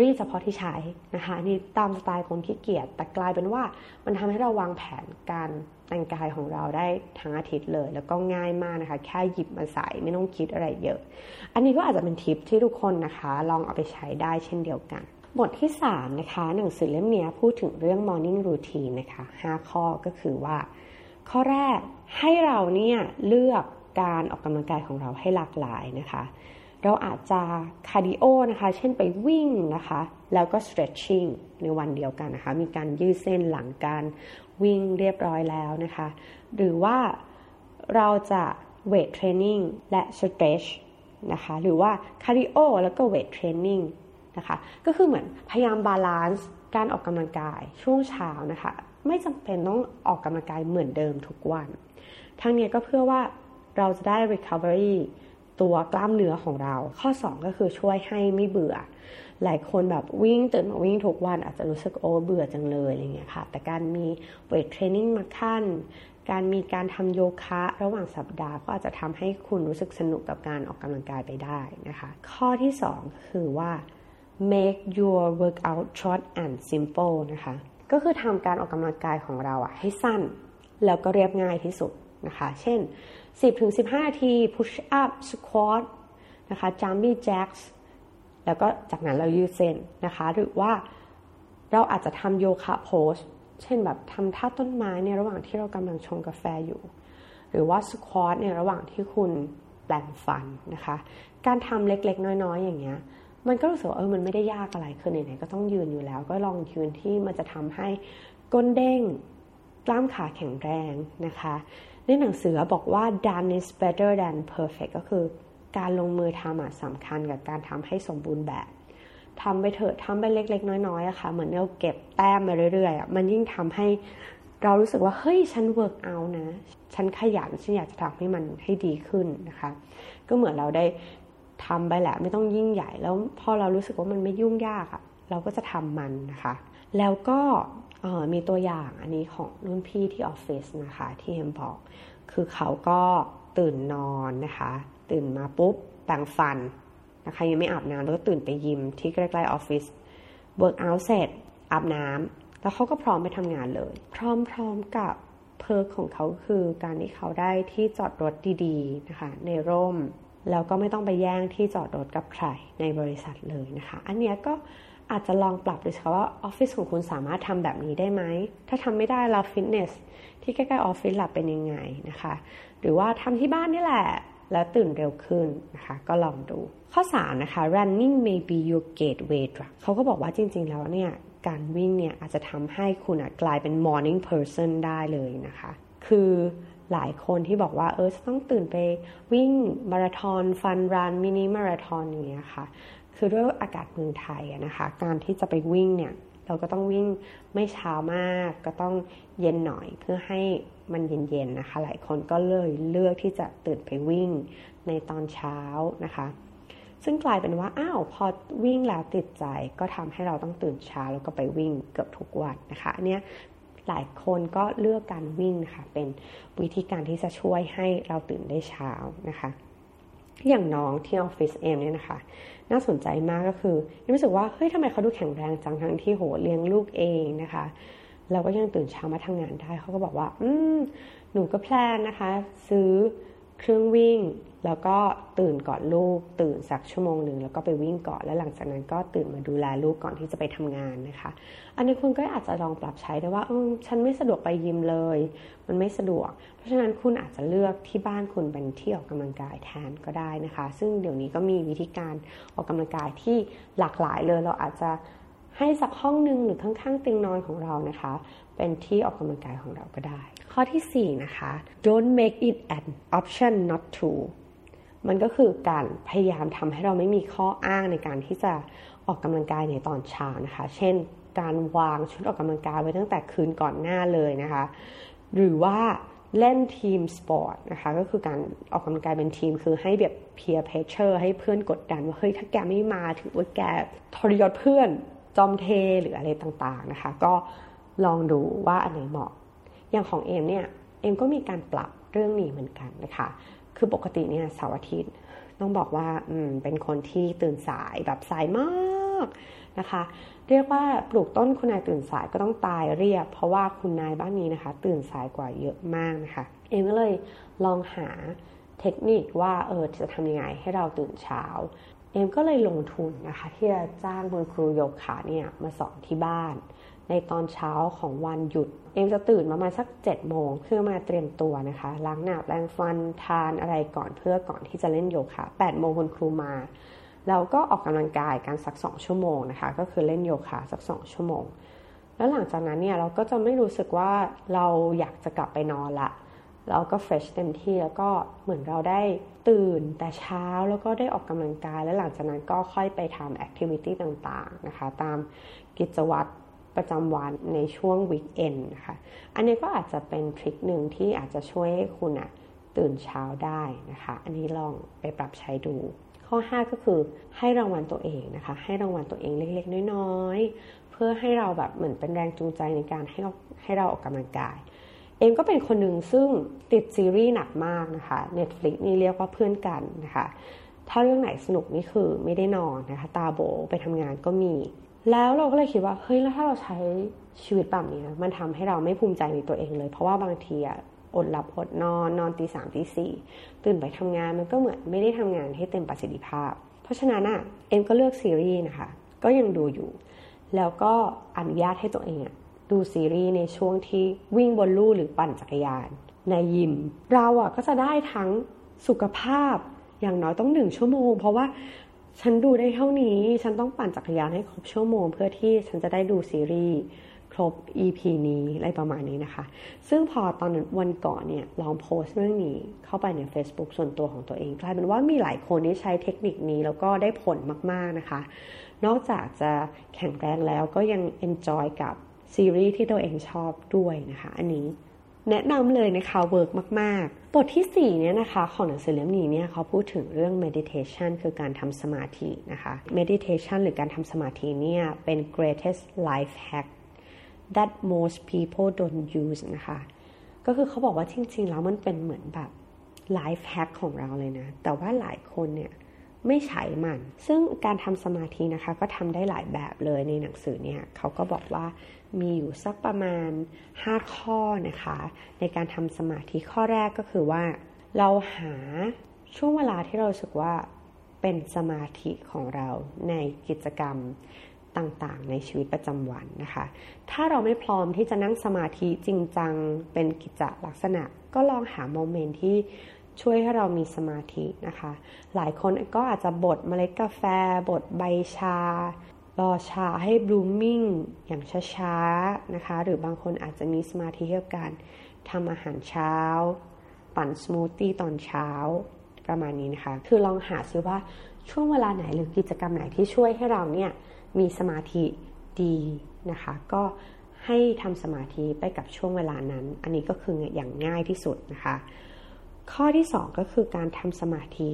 รีดเฉพาะที่ใช้นะคะนี่ตามสไตล์คนขี้เกียจแต่กลายเป็นว่ามันทำให้เราวางแผนการแต่งกายของเราได้ทั้งอาทิตย์เลย แล้วก็ง่ายมากนะคะ แค่หยิบมาใส่ไม่ต้องคิดอะไรเยอะ อันนี้ก็อาจจะเป็นทิปที่ทุกคนนะคะ ลองเอาไปใช้ได้เช่นเดียวกัน บทที่ 3 นะคะ หนังสือเล่มนี้พูดถึงเรื่อง morning routine นะคะ 5 ข้อก็คือว่า ข้อแรกให้เราเนี่ยเลือกการออกกำลังกายของเราให้หลากหลายนะคะ เราอาจจะ cardio นะคะ เช่นไปวิ่งนะคะ แล้วก็ stretching ในวันเดียวกันนะคะ มีการยืดเส้นหลังการวิ่งเรียบร้อยแล้วนะคะ หรือว่าเราจะ weight training และ stretch นะคะ หรือว่า cardio แล้วก็ weight training นะคะ ก็คือเหมือนพยายาม balance การออกกำลังกายช่วงเช้านะคะ ไม่จำเป็นต้องออกกำลังกายเหมือนเดิมทุกวัน ทั้งนี้ก็เพื่อว่าเราจะได้ recovery ตัวกล้ามเนื้อของเรา ข้อ 2 ก็คือช่วยให้ไม่เบื่อ หลายคนแบบวิ่งตื่นมาวิ่งทุกวันอาจจะรู้สึกโอ้เบื่อจังเลยอะไรเงี้ยค่ะ แต่การมีเวทเทรนนิ่งมาขั้น การมีการทำโยคะระหว่างสัปดาห์ก็อาจจะทำให้คุณรู้สึกสนุกกับการออกกำลังกายไปได้นะคะ ข้อที่2คือว่า make your workout short and simple นะคะ ก็คือทำการออกกำลังกายของเราอะให้สั้น แล้วก็เรียบง่ายที่สุด นะคะ เช่น 10-15 นาที push up squat นะคะ jumping jacks แล้วก็จากนั้นเรายืดเส้นนะคะ หรือว่าเราอาจจะทำโยคะโพสเช่นแบบทำท่าต้นไม้ในระหว่างที่เรากำลังชงกาแฟอยู่ หรือว่าสควอตในระหว่างที่คุณแปลงฟันนะคะ การทำเล็กๆ น้อยๆ อย่างเงี้ย มันก็รู้สึกว่าเออ มันไม่ได้ยากอะไร คือไหนๆก็ต้องยืนอยู่แล้ว ก็ลองยืนที่มันจะทำให้ก้นเด้ง กล้ามขาแข็งแรงนะคะ ในหนังสือบอกว่า done is better than perfect ก็คือการลงมือทำสำคัญกับการทำให้สมบูรณ์แบบทำไปเถอะทำไปเล็ก ๆ น้อยๆอะค่ะ เหมือนเราเก็บแต้มมาเรื่อยๆอมันยิ่งทำให้เรารู้สึกว่า เฮ้ย ฉันเวิร์กเอานะ ฉันขยัน ฉันอยากจะทำให้มันให้ดีขึ้นนะคะ ก็เหมือนเราได้ทำไปแหละไม่ต้องยิ่งใหญ่แล้วพอเรารู้สึกว่ามันไม่ยุ่งยากอะเราก็จะทำมันนะคะ แล้วก็ มีตัวอย่างอันนี้ของรุ่นพี่ที่ออฟฟิศนะคะที่เอ็มบอก คือเขาก็ตื่นนอนนะคะ ตื่นมาปุ๊บแปรงฟันนะคะยังไม่อาบน้ำแล้วก็ตื่นไปยิมที่ใกล้ๆออฟฟิศ workout เสร็จอาบน้ำแล้วเขาก็พร้อมไปทำงานเลย พร้อมๆกับเพิร์กของเขาคือการที่เขาได้ที่จอดรถดีๆนะคะในร่มแล้วก็ไม่ต้องไปแย่งที่จอดรถกับใครในบริษัทเลยนะคะ อันนี้ก็ อาจจะลองปรับดูค่ะว่าออฟฟิศของคุณสามารถทำแบบนี้ได้ไหม ถ้าทำไม่ได้เราฟิตเนสที่ใกล้ๆออฟฟิศหลับเป็นยังไงนะคะ หรือว่าทำที่บ้านนี่แหละ แล้วตื่นเร็วขึ้นนะคะ ก็ลองดู ข้อ 3 นะคะ running may be your gateway drug เขาก็บอกว่าจริง ๆ แล้วเนี่ย การวิ่งเนี่ยอาจจะทำให้คุณกลายเป็น morning person ได้เลยนะคะ คือหลายคนที่บอกว่าเออจะต้องตื่นไปวิ่งมาราธอนฟันรันมินิมาราธอนอย่างเงี้ยค่ะ คือด้วยอากาศเมืองไทยนะคะ การที่จะไปวิ่งเนี่ยเราก็ต้องวิ่งไม่เช้ามาก ก็ต้องเย็นหน่อยเพื่อให้มันเย็นๆนะคะ หลายคนก็เลยเลือกที่จะตื่นไปวิ่งในตอนเช้านะคะ ซึ่งกลายเป็นว่าอ้าวพอวิ่งแล้วติดใจก็ทำให้เราต้องตื่นเช้าแล้วก็ไปวิ่งเกือบทุกวันนะคะอันนี้หลายคนก็เลือกการวิ่งนะคะเป็นวิธีการที่จะช่วยให้เราตื่นได้เช้านะคะ อย่างน้องที่ออฟฟิศเอมเนี่ยนะคะ น่าสนใจมากก็คือรู้สึกว่าเฮ้ยทำไมเขาดูแข็งแรงจังทั้งที่โหเลี้ยงลูกเองนะคะเราก็ยังตื่นเช้ามาทำงานได้เขาก็บอกว่า อืมหนูก็แพลนนะคะ ซื้อ เครื่องวิ่ง แล้วก็ตื่นก่อนลูก ตื่นสักชั่วโมงหนึ่งแล้วก็ไปวิ่งก่อนแล้วหลังจากนั้นก็ตื่นมาดูแลลูกก่อนที่จะไปทำงานนะคะ อันนี้คุณก็อาจจะลองปรับใช้ได้ว่าเออฉันไม่สะดวกไปยิมเลย มันไม่สะดวก เพราะฉะนั้นคุณอาจจะเลือกที่บ้านคุณเป็นที่ออกกำลังกายแทนก็ได้นะคะ ซึ่งเดี๋ยวนี้ก็มีวิธีการออกกำลังกายที่หลากหลายเลยเราอาจจะ ให้สักห้องหนึ่งหรือข้างๆเตียงนอนของเรานะคะ เป็นที่ออกกำลังกายของเราก็ได้ ข้อที่ 4 นะคะ don't make it an option not to มันก็คือการพยายามทำให้เราไม่มีข้ออ้างในการที่จะออกกำลังกายในตอนเช้านะคะ เช่น การวางชุดออกกำลังกายไว้ตั้งแต่คืนก่อนหน้าเลยนะคะ หรือว่าเล่นทีมสปอร์ตนะคะ ก็คือการออกกำลังกายเป็นทีม คือให้แบบ peer pressure ให้เพื่อนกดดันว่าเฮ้ยถ้าแกไม่มาถือว่าแกทรยศเพื่อน จอมเทหรืออะไรต่างๆนะคะ ก็ลองดูว่าอันไหนเหมาะ อย่างของเอมเนี่ยเอมก็มีการปรับเรื่องนี้เหมือนกันนะคะ คือปกติเนี่ยเสาร์อาทิตย์ต้องบอกว่าอืมเป็นคนที่ตื่นสายแบบสายมากนะคะ เรียกว่าปลูกต้นคุณนายตื่นสายก็ต้องตายเรียบ เพราะว่าคุณนายบ้านนี้นะคะ ตื่นสายกว่าเยอะมากนะคะ เอ็มก็เลยลองหาเทคนิคว่าเออจะทำยังไงให้เราตื่นเช้า เอ็มก็เลยลงทุนนะคะที่จะจ้างคุณครูโยคะเนี่ยมาสอนที่บ้าน ในตอนเช้าของวันหยุด เอ็มจะตื่นประมาณสัก7จ็ดโมงเพื่อมาเตรียมตัวนะคะล้างหน้าแปรงฟันทานอะไรก่อนเพื่อก่อนที่จะเล่นโยคะ8ปดโมงคุณครูมา เราก็ออกกำลังกายกันสักสองชั่วโมงนะคะ ก็คือเล่นโยคะสักสองชั่วโมง แล้วหลังจากนั้นเนี่ยเราก็จะไม่รู้สึกว่าเราอยากจะกลับไปนอนละ เราก็เฟรชเต็มที่แล้วก็เหมือนเราได้ตื่นแต่เช้าแล้วก็ได้ออกกำลังกาย แล้วหลังจากนั้นก็ค่อยไปทำแอคทิวิตี้ต่างๆนะคะตามกิจวัตรประจำวันในช่วงวีคเอนนะคะอันนี้ก็อาจจะเป็นทริคหนึ่งที่อาจจะช่วยให้คุณอะตื่นเช้าได้นะคะ อันนี้ลองไปปรับใช้ดู ข้อ 5 ก็คือให้รางวัลตัวเองนะคะ ให้รางวัลตัวเองเล็ก ๆ น้อยๆ เพื่อให้เราแบบเหมือนเป็นแรงจูงใจในการให้เราให้เราออกกำลังกาย เอ็มก็เป็นคนหนึ่งซึ่งติดซีรีส์หนักมากนะคะ Netflix นี่เรียกว่าเพื่อนกันนะคะ ถ้าเรื่องไหนสนุกนี่คือไม่ได้นอนนะคะ ตาโบไปทำงานก็มี แล้วเราก็เลยคิดว่าเฮ้ยแล้วถ้าเราใช้ชีวิตแบบนี้มันทำให้เราไม่ภูมิใจในตัวเองเลย เพราะว่าบางทีอะอดหลับอดนอนนอนตีสามตีสี่ตื่นไปทำงานมันก็เหมือนไม่ได้ทำงานให้เต็มประสิทธิภาพ เพราะฉะนั้นอะเอ็มก็เลือกซีรีส์นะคะ ก็ยังดูอยู่ แล้วก็อนุญาตให้ตัวเอง ดูซีรีส์ในช่วงที่วิ่งบนลู่หรือปั่นจักรยาน ในยิม เราอะก็จะได้ทั้งสุขภาพอย่างน้อยต้องหนึ่งชั่วโมง เพราะว่าฉันดูได้เท่านี้ ฉันต้องปั่นจักรยานให้ครบชั่วโมง เพื่อที่ฉันจะได้ดูซีรีส์ครบ EP นี้อะไรประมาณนี้นะคะ ซึ่งพอตอนวันก่อนเนี่ยลองโพสต์เรื่องนี้เข้าไปใน Facebook ส่วนตัวของตัวเอง กลายเป็นว่ามีหลายคนที่ใช้เทคนิคนี้แล้วก็ได้ผลมากๆนะคะ นอกจากจะแข็งแรงแล้วก็ยัง enjoy กับ ซีรีส์ที่ตัวเองชอบด้วยนะคะ อันนี้แนะนำเลยนะคะเวิร์กมาก ๆ บทที่ 4 เนี่ยนะคะของหนังสือเล่มนี้เนี่ยเขาพูดถึงเรื่อง meditation คือการทำสมาธินะคะ meditation หรือการทำสมาธิเนี่ยเป็น greatest life hack that most people don't use นะคะ ก็คือเขาบอกว่าจริง ๆ แล้วมันเป็นเหมือนแบบ life hack ของเราเลยนะ แต่ว่าหลายคนเนี่ย ไม่ใช้มัน ซึ่งการทำสมาธินะคะ ก็ทำได้หลายแบบเลยในหนังสือเนี่ยเขาก็บอกว่ามีอยู่สักประมาณ 5 ข้อนะคะ ในการทำสมาธิข้อแรกก็คือว่า เราหาช่วงเวลาที่เราสึกว่าเป็นสมาธิของเราในกิจกรรมต่างๆ ในชีวิตประจำวันนะคะ ถ้าเราไม่พร้อมที่จะนั่งสมาธิจริงจังเป็นกิจลักษณะ ก็ลองหา moment ที่ ช่วยให้เรามีสมาธินะคะ หลายคนก็อาจจะบดเมล็ดกาแฟ บดใบชา รอชาให้ blooming อย่างช้าๆนะคะ หรือบางคนอาจจะมีสมาธิกับการทำอาหารเช้า ปั่นสมูทตี้ตอนเช้าประมาณนี้นะคะ คือลองหาซิว่าช่วงเวลาไหนหรือกิจกรรมไหนที่ช่วยให้เราเนี่ยมีสมาธิดีนะคะ ก็ให้ทำสมาธิไปกับช่วงเวลานั้น อันนี้ก็คืออย่างง่ายที่สุดนะคะ ข้อที่ 2 ก็คือการทำสมาธิ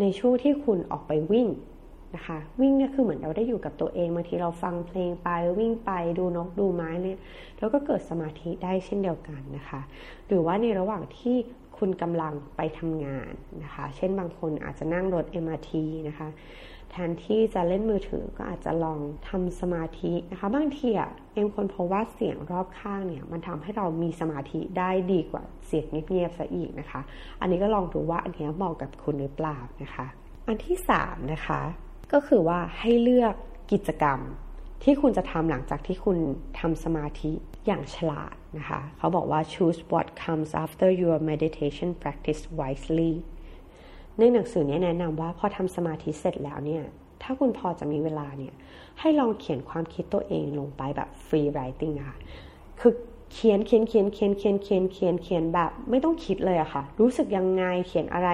ในช่วงที่คุณออกไปวิ่งนะคะ วิ่งเนี่ยคือเหมือนเราได้อยู่กับตัวเองบางทีเราฟังเพลงไปวิ่งไปดูนกดูไม้เนี่ยแล้วก็เกิดสมาธิได้เช่นเดียวกันนะคะ หรือว่าในระหว่างที่คุณกำลังไปทำงานนะคะ เช่นบางคนอาจจะนั่งรถ MRT นะคะ แทนที่จะเล่นมือถือก็อาจจะลองทำสมาธินะคะ บางทีอะเอ็มคนพบว่าเสียงรอบข้างเนี่ยมันทำให้เรามีสมาธิได้ดีกว่าเสียงเงียบๆซะอีกนะคะ อันนี้ก็ลองดูว่าอันนี้เหมาะกับคุณหรือเปล่านะคะ อันที่3นะคะก็คือว่าให้เลือกกิจกรรมที่คุณจะทำหลังจากที่คุณทำสมาธิอย่างฉลาดนะคะ เขาบอกว่า choose what comes after your meditation practice wisely ในหนังสือเนี้แนะนำว่าพอทำสมาธิเสร็จแล้วเนี่ย ถ้าคุณพอจะมีเวลาเนี่ย ให้ลองเขียนความคิดตัวเองลงไปแบบฟรีไรติงนะคะคือเขียนเขียนเขียนเขียนเขียนเขียนเขียนเขียนแบบ ไม่ต้องคิดเลยอะค่ะ รู้สึกยังไงเขียนอะไร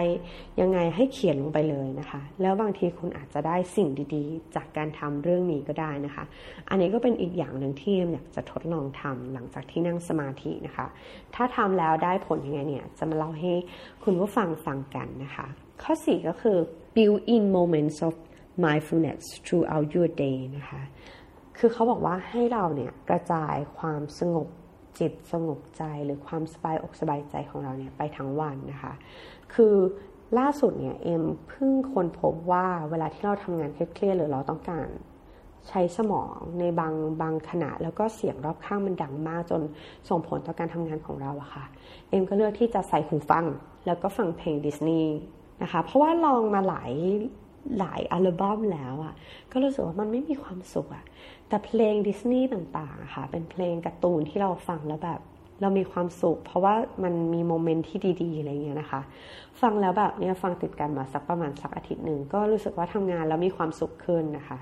ยังไงให้เขียนลงไปเลยนะคะ แล้วบางทีคุณอาจจะได้สิ่งดีๆ จากการทำเรื่องนี้ก็ได้นะคะ อันนี้ก็เป็นอีกอย่างหนึ่งที่อยากจะทดลองทำหลังจากที่นั่งสมาธินะคะ ถ้าทำแล้วได้ผลยังไงเนี่ยจะมาเล่าให้คุณผู้ฟังฟังกันนะคะ ข้อ 4 ก็คือ build in moments of mindfulness throughout your day นะคะ คือเขาบอกว่าให้เราเนี่ยกระจายความสงบจิตสงบใจหรือความสบายอกสบายใจของเราเนี่ยไปทั้งวันนะคะ คือล่าสุดเนี่ยเอ็มเพิ่งค้นพบว่าเวลาที่เราทำงานเครียดหรือเราต้องการใช้สมองในบางบางขณะแล้วก็เสียงรอบข้างมันดังมากจนส่งผลต่อการทำงานของเราอะค่ะ เอ็มก็เลือกที่จะใส่หูฟัง แล้วก็ฟังเพลงดิสนีย์ นะคะ เพราะว่าลองมาหลายหลายอัลบั้มแล้วอะก็รู้สึกว่ามันไม่มีความสุขอะแต่เพลงดิสนีย์ต่างๆค่ะ เป็นเพลงการ์ตูนที่เราฟังแล้วแบบ เรามีความสุข เพราะว่ามันมีโมเมนต์ที่ดีๆอะไรเงี้ยนะคะ ฟังแล้วแบบเนี้ยฟังติดกันมาสักประมาณสักอาทิตย์หนึ่งก็รู้สึกว่าทำงานแล้วมีความสุขขึ้นนะคะ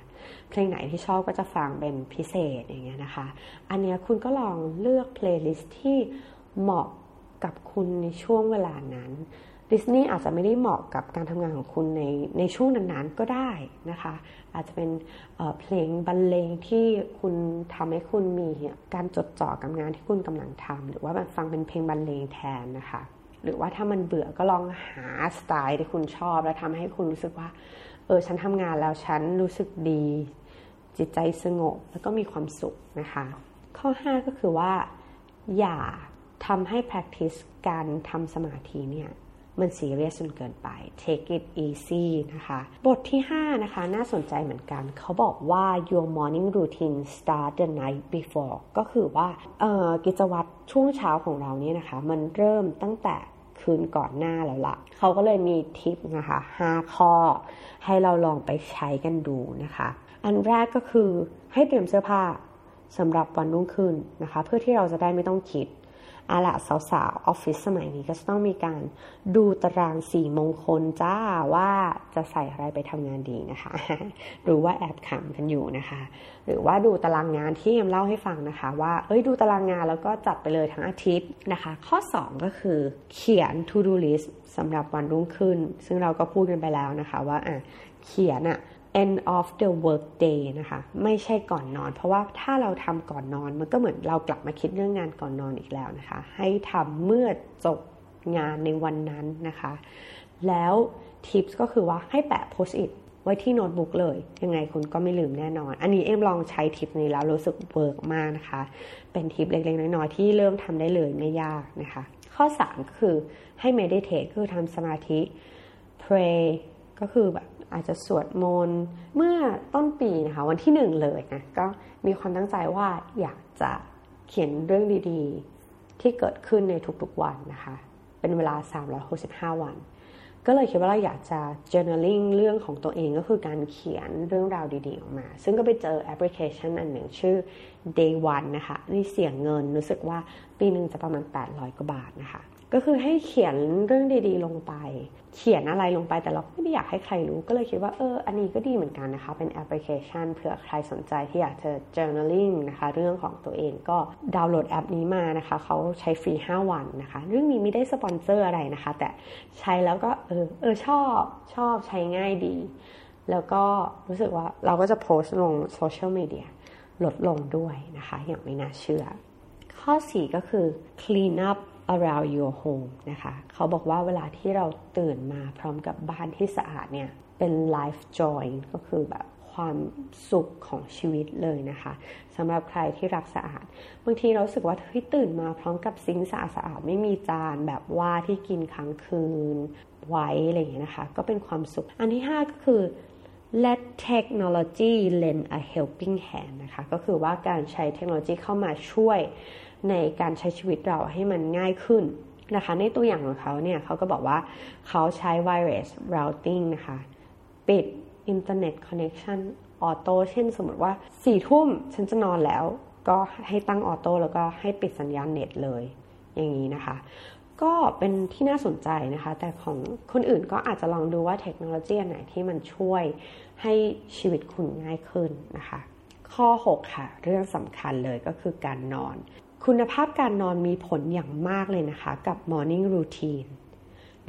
เพลงไหนที่ชอบก็จะฟังเป็นพิเศษอย่างเงี้ยนะคะ อันเนี้ยคุณก็ลองเลือก playlist ที่เหมาะกับคุณในช่วงเวลานั้น ดิสนีย์อาจจะไม่ได้เหมาะกับการทำงานของคุณในในช่วงนั้นๆก็ได้นะคะ อาจจะเป็นเพลงบรรเลงที่คุณทำให้คุณมีการจดจ่อกับงานที่คุณกำลังทำหรือว่าฟังเป็นเพลงบรรเลงแทนนะคะ หรือว่าถ้ามันเบื่อก็ลองหาสไตล์ที่คุณชอบ แล้วทำให้คุณรู้สึกว่าเออฉันทำงานแล้วฉันรู้สึกดี จิตใจสงบแล้วก็มีความสุขนะคะ ข้อ 5 ก็คือว่าอย่าทำให้ practice การทำสมาธิเนี่ย มันซีเรียสจนเกินไป take it easy นะคะ บทที่ 5 นะคะ น่าสนใจเหมือนกัน เขาบอกว่า your morning routine start the night before ก็คือว่ากิจวัตรช่วงเช้าของเราเนี่ยนะคะ มันเริ่มตั้งแต่คืนก่อนหน้าแล้วละ่ะ เขาก็เลยมีทิปนะคะ 5 ข้อ ให้เราลองไปใช้กันดูนะคะ อันแรกก็คือให้เตรียมเสื้อผ้าสำหรับวันรุ่งขึ้นนะคะ เพื่อที่เราจะได้ไม่ต้องคิด อาละสาวๆออฟฟิศสมัยนี้ก็จะต้องมีการดูตารางสี่มงคลจ้าว่าจะใส่อะไรไปทำงานดีนะคะหรือว่าแอบขำกันอยู่นะคะ หรือว่าดูตารางงานที่เอ็มเล่าให้ฟังนะคะ ว่าเอ้ยดูตารางงานแล้วก็จัดไปเลยทั้งอาทิตย์นะคะ ข้อ 2 ก็คือเขียน to do list สำหรับวันรุ่งขึ้น ซึ่งเราก็พูดกันไปแล้วนะคะว่าอะเขียนอะ end of the work day นะคะ ไม่ใช่ก่อนนอน เพราะว่าถ้าเราทำก่อนนอน มันก็เหมือนเรากลับมาคิดเรื่องงานก่อนนอนอีกแล้วนะคะ ให้ทำเมื่อจบงานในวันนั้นนะคะ แล้ว tips ก็คือว่าให้แปะ Post-it ไว้ที่โน้ตบุ๊กเลย ยังไงคุณก็ไม่ลืมแน่นอน อันนี้เอ็มลองใช้ทิปนี้แล้วรู้สึก work มากนะคะ เป็นทิปเล็กๆ น้อยๆ ที่เริ่มทำได้เลยไม่ยากนะคะ ข้อ3ก็คือให้ meditate คือทำสมาธิ pray ก็คือแบบ อาจจะสวดมนต์เมื่อต้นปีนะคะวันที่หนึ่งเลยนะก็มีความตั้งใจว่าอยากจะเขียนเรื่องดีๆ ที่เกิดขึ้นในทุกๆวันนะคะ เป็นเวลา 365 วัน ก็เลยคิดว่าเราอยากจะ journaling เรื่องของตัวเองก็คือการเขียนเรื่องราวดีๆออกมา ซึ่งก็ไปเจอแอปพลิเคชันอันหนึ่งชื่อ day one นะคะนี่เสียเงินรู้สึกว่าปีหนึ่งจะประมาณ 800 กว่าบาทนะคะ ก็คือให้เขียนเรื่องดีๆ ลงไป เขียนอะไรลงไปแต่เราไม่ได้อยากให้ใครรู้ก็เลยคิดว่าเอออันนี้ก็ดีเหมือนกันนะคะ เป็นแอปพลิเคชันเผื่อใครสนใจที่อยากจะ journaling นะคะ เรื่องของตัวเองก็ดาวน์โหลดแอปนี้มานะคะเขาใช้ฟรี 5 วันนะคะ เรื่องนี้ไม่ได้สปอนเซอร์อะไรนะคะ แต่ใช้แล้วก็เออเออชอบชอบใช้ง่ายดี แล้วก็รู้สึกว่าเราก็จะโพสต์ลงโซเชียลมีเดีย ลดลงด้วยนะคะ อย่างไม่น่าเชื่อ ข้อ 4 ก็คือ clean up around your home นะคะ เขาบอกว่าเวลาที่เราตื่นมาพร้อมกับบ้านที่สะอาดเนี่ย เป็น life joy ก็คือแบบความสุขของชีวิตเลยนะคะสำหรับใครที่รักสะอาด บางทีเราสึกว่าเฮ้ยตื่นมาพร้อมกับซิงสะอาดสะอาดไม่มีจานแบบว่าที่กินค้างคืนไว้อะไรอย่างเงี้ยนะคะ ก็เป็นความสุข อันที่ 5 ก็คือ let technology lend a helping hand นะคะ ก็คือว่าการใช้เทคโนโลยีเข้ามาช่วยในการใช้ชีวิตเราให้มันง่ายขึ้นนะคะ ในตัวอย่างของเขาเนี่ยเขาก็บอกว่าเขาใช้ wireless router นะคะ ปิดอินเทอร์เน็ตคอนเน c t ชันออโต้เช่นสมมติว่าสี่ทุ่มฉันจะนอนแล้ว ก็ให้ตั้ง auto แล้วก็ให้ปิดสัญญาณเน็ตเลย อย่างนี้นะคะ ก็เป็นที่น่าสนใจนะคะ แต่ของคนอื่นก็อาจจะลองดูว่าเทคโนโลยีไหนที่มันช่วย ให้ชีวิตคุณง่ายขึ้นนะคะ ข้อ 6 ค่ะ เรื่องสำคัญเลยก็คือการนอน คุณภาพการนอนมีผลอย่างมากเลยนะคะ กับ morning routine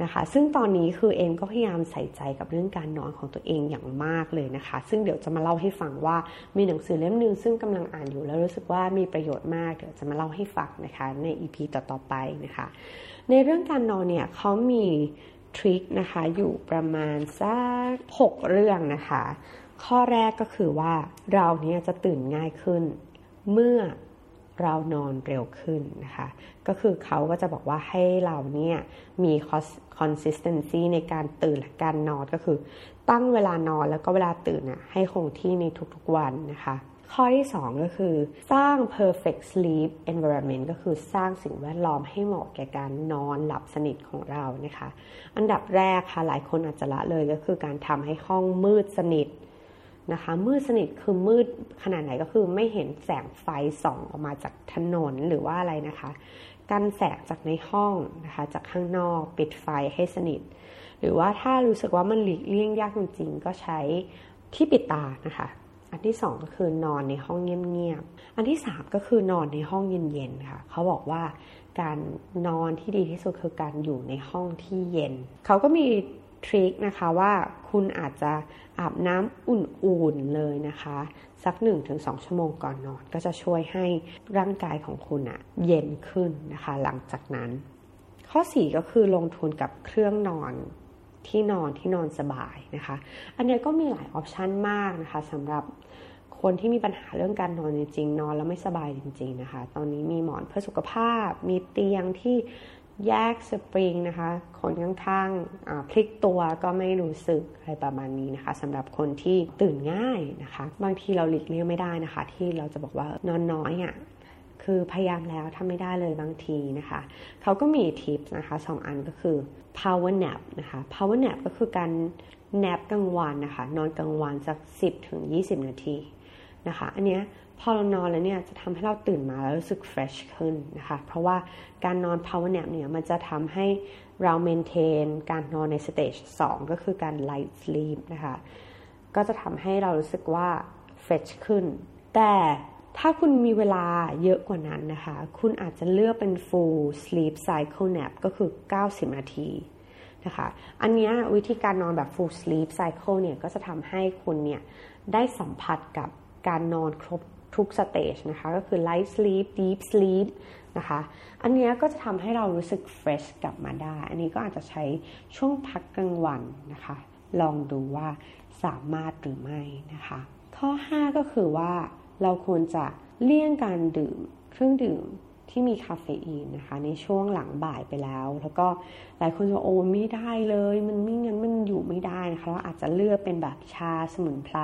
นะคะซึ่งตอนนี้คือเองก็พยายามใส่ใจกับเรื่องการนอนของตัวเองอย่างมากเลยนะคะ ซึ่งเดี๋ยวจะมาเล่าให้ฟังว่ามีหนังสือเล่มหนึ่งซึ่งกำลังอ่านอยู่แล้วรู้สึกว่ามีประโยชน์มากเดี๋ยวจะมาเล่าให้ฟังนะคะใน EP ต่อๆไปนะคะ ในเรื่องการนอนเนี่ยเขามี ทริคนะคะอยู่ประมาณสัก6เรื่องนะคะ ข้อแรกก็คือว่าเราเนี่ยจะตื่นง่ายขึ้น เมื่อเรานอนเร็วขึ้นนะคะ ก็คือเขาก็จะบอกว่าให้เราเนี่ยมี consistency ในการตื่นและการนอนก็คือ ตั้งเวลานอนแล้วก็เวลาตื่นน่ะให้คงที่ในทุกๆวันนะคะ ข้อที่ 2 ก็คือ สร้าง perfect sleep environment ก็คือสร้างสิ่งแวดล้อมให้เหมาะแก่การนอนหลับสนิทของเรานะคะ อันดับแรกค่ะหลายคนอาจจะละเลยก็คือการทำให้ห้องมืดสนิทนะคะ มืดสนิทคือมืดขนาดไหนก็คือไม่เห็นแสงไฟส่องออกมาจากถนนหรือว่าอะไรนะคะกันแสงจากในห้องนะคะ จากข้างนอกปิดไฟให้สนิท หรือว่าถ้ารู้สึกว่ามันหลีกเลี่ยงยากจริงๆ ก็ใช้ที่ปิดตานะคะ อันที่สองก็คือนอนในห้องเงียบๆ อันที่สามก็คือนอนในห้องเย็นๆ ค่ะ เขาบอกว่าการนอนที่ดีที่สุดคือการอยู่ในห้องที่เย็น เขาก็มีทริคนะคะว่าคุณอาจจะอาบน้ำอุ่นๆเลยนะคะ สัก 1-2 ชั่วโมงก่อนนอน ก็จะช่วยให้ร่างกายของคุณอะเย็นขึ้นนะคะ หลังจากนั้น ข้อ 4 ก็คือลงทุนกับเครื่องนอน ที่นอนที่นอนสบายนะคะ อันนี้ก็มีหลายออปชันมากนะคะสำหรับคนที่มีปัญหาเรื่องการนอนจริงๆนอนแล้วไม่สบายจริง ๆนะคะ ตอนนี้มีหมอนเพื่อสุขภาพ มีเตียงที่แยกสปริงนะคะคนข้างๆพลิกตัวก็ไม่รู้สึกอะไรประมาณนี้นะคะสำหรับคนที่ตื่นง่ายนะคะ บางทีเราหลีกเลี่ยงไม่ได้นะคะ ที่เราจะบอกว่านอนน้อยอะ คือพยายามแล้วทำไม่ได้เลยบางทีนะคะเขาก็มีทิปนะคะสองอันก็คือ power nap นะคะ power nap ก็คือการ nap กลางวันนะคะ นอนกลางวันสัก 10ถึง20 นาทีนะคะ อันเนี้ยพอเรานอนแล้วเนี่ยจะทำให้เราตื่นมาแล้วรู้สึก fresh ขึ้นนะคะ เพราะว่าการนอน power nap เนี่ยมันจะทำให้เรา maintain การนอนใน stage 2 ก็คือการ light sleep นะคะ ก็จะทำให้เรารู้สึกว่า fresh ขึ้น แต่ ถ้าคุณมีเวลาเยอะกว่านั้นนะคะ คุณอาจจะเลือกเป็น full sleep cycle nap ก็คือ 90 นาทีนะคะ อันนี้วิธีการนอนแบบ full sleep cycle เนี่ยก็จะทำให้คุณเนี่ยได้สัมผัสกับการนอนครบทุกสเตจนะคะ ก็คือ light sleep deep sleep นะคะ อันนี้ก็จะทำให้เรารู้สึก fresh กลับมาได้ อันนี้ก็อาจจะใช้ช่วงพักกลางวันนะคะ ลองดูว่าสามารถหรือไม่นะคะ ข้อ 5 ก็คือว่า เราควรจะเลี่ยงการดื่มเครื่องดื่มที่มีคาเฟอีนนะคะ ในช่วงหลังบ่ายไปแล้ว แล้วก็หลายคนจะโอ้ไม่ได้เลย มันไม่งั้นมันอยู่ไม่ได้นะคะเราอาจจะเลือกเป็นแบบชาสมุนไพร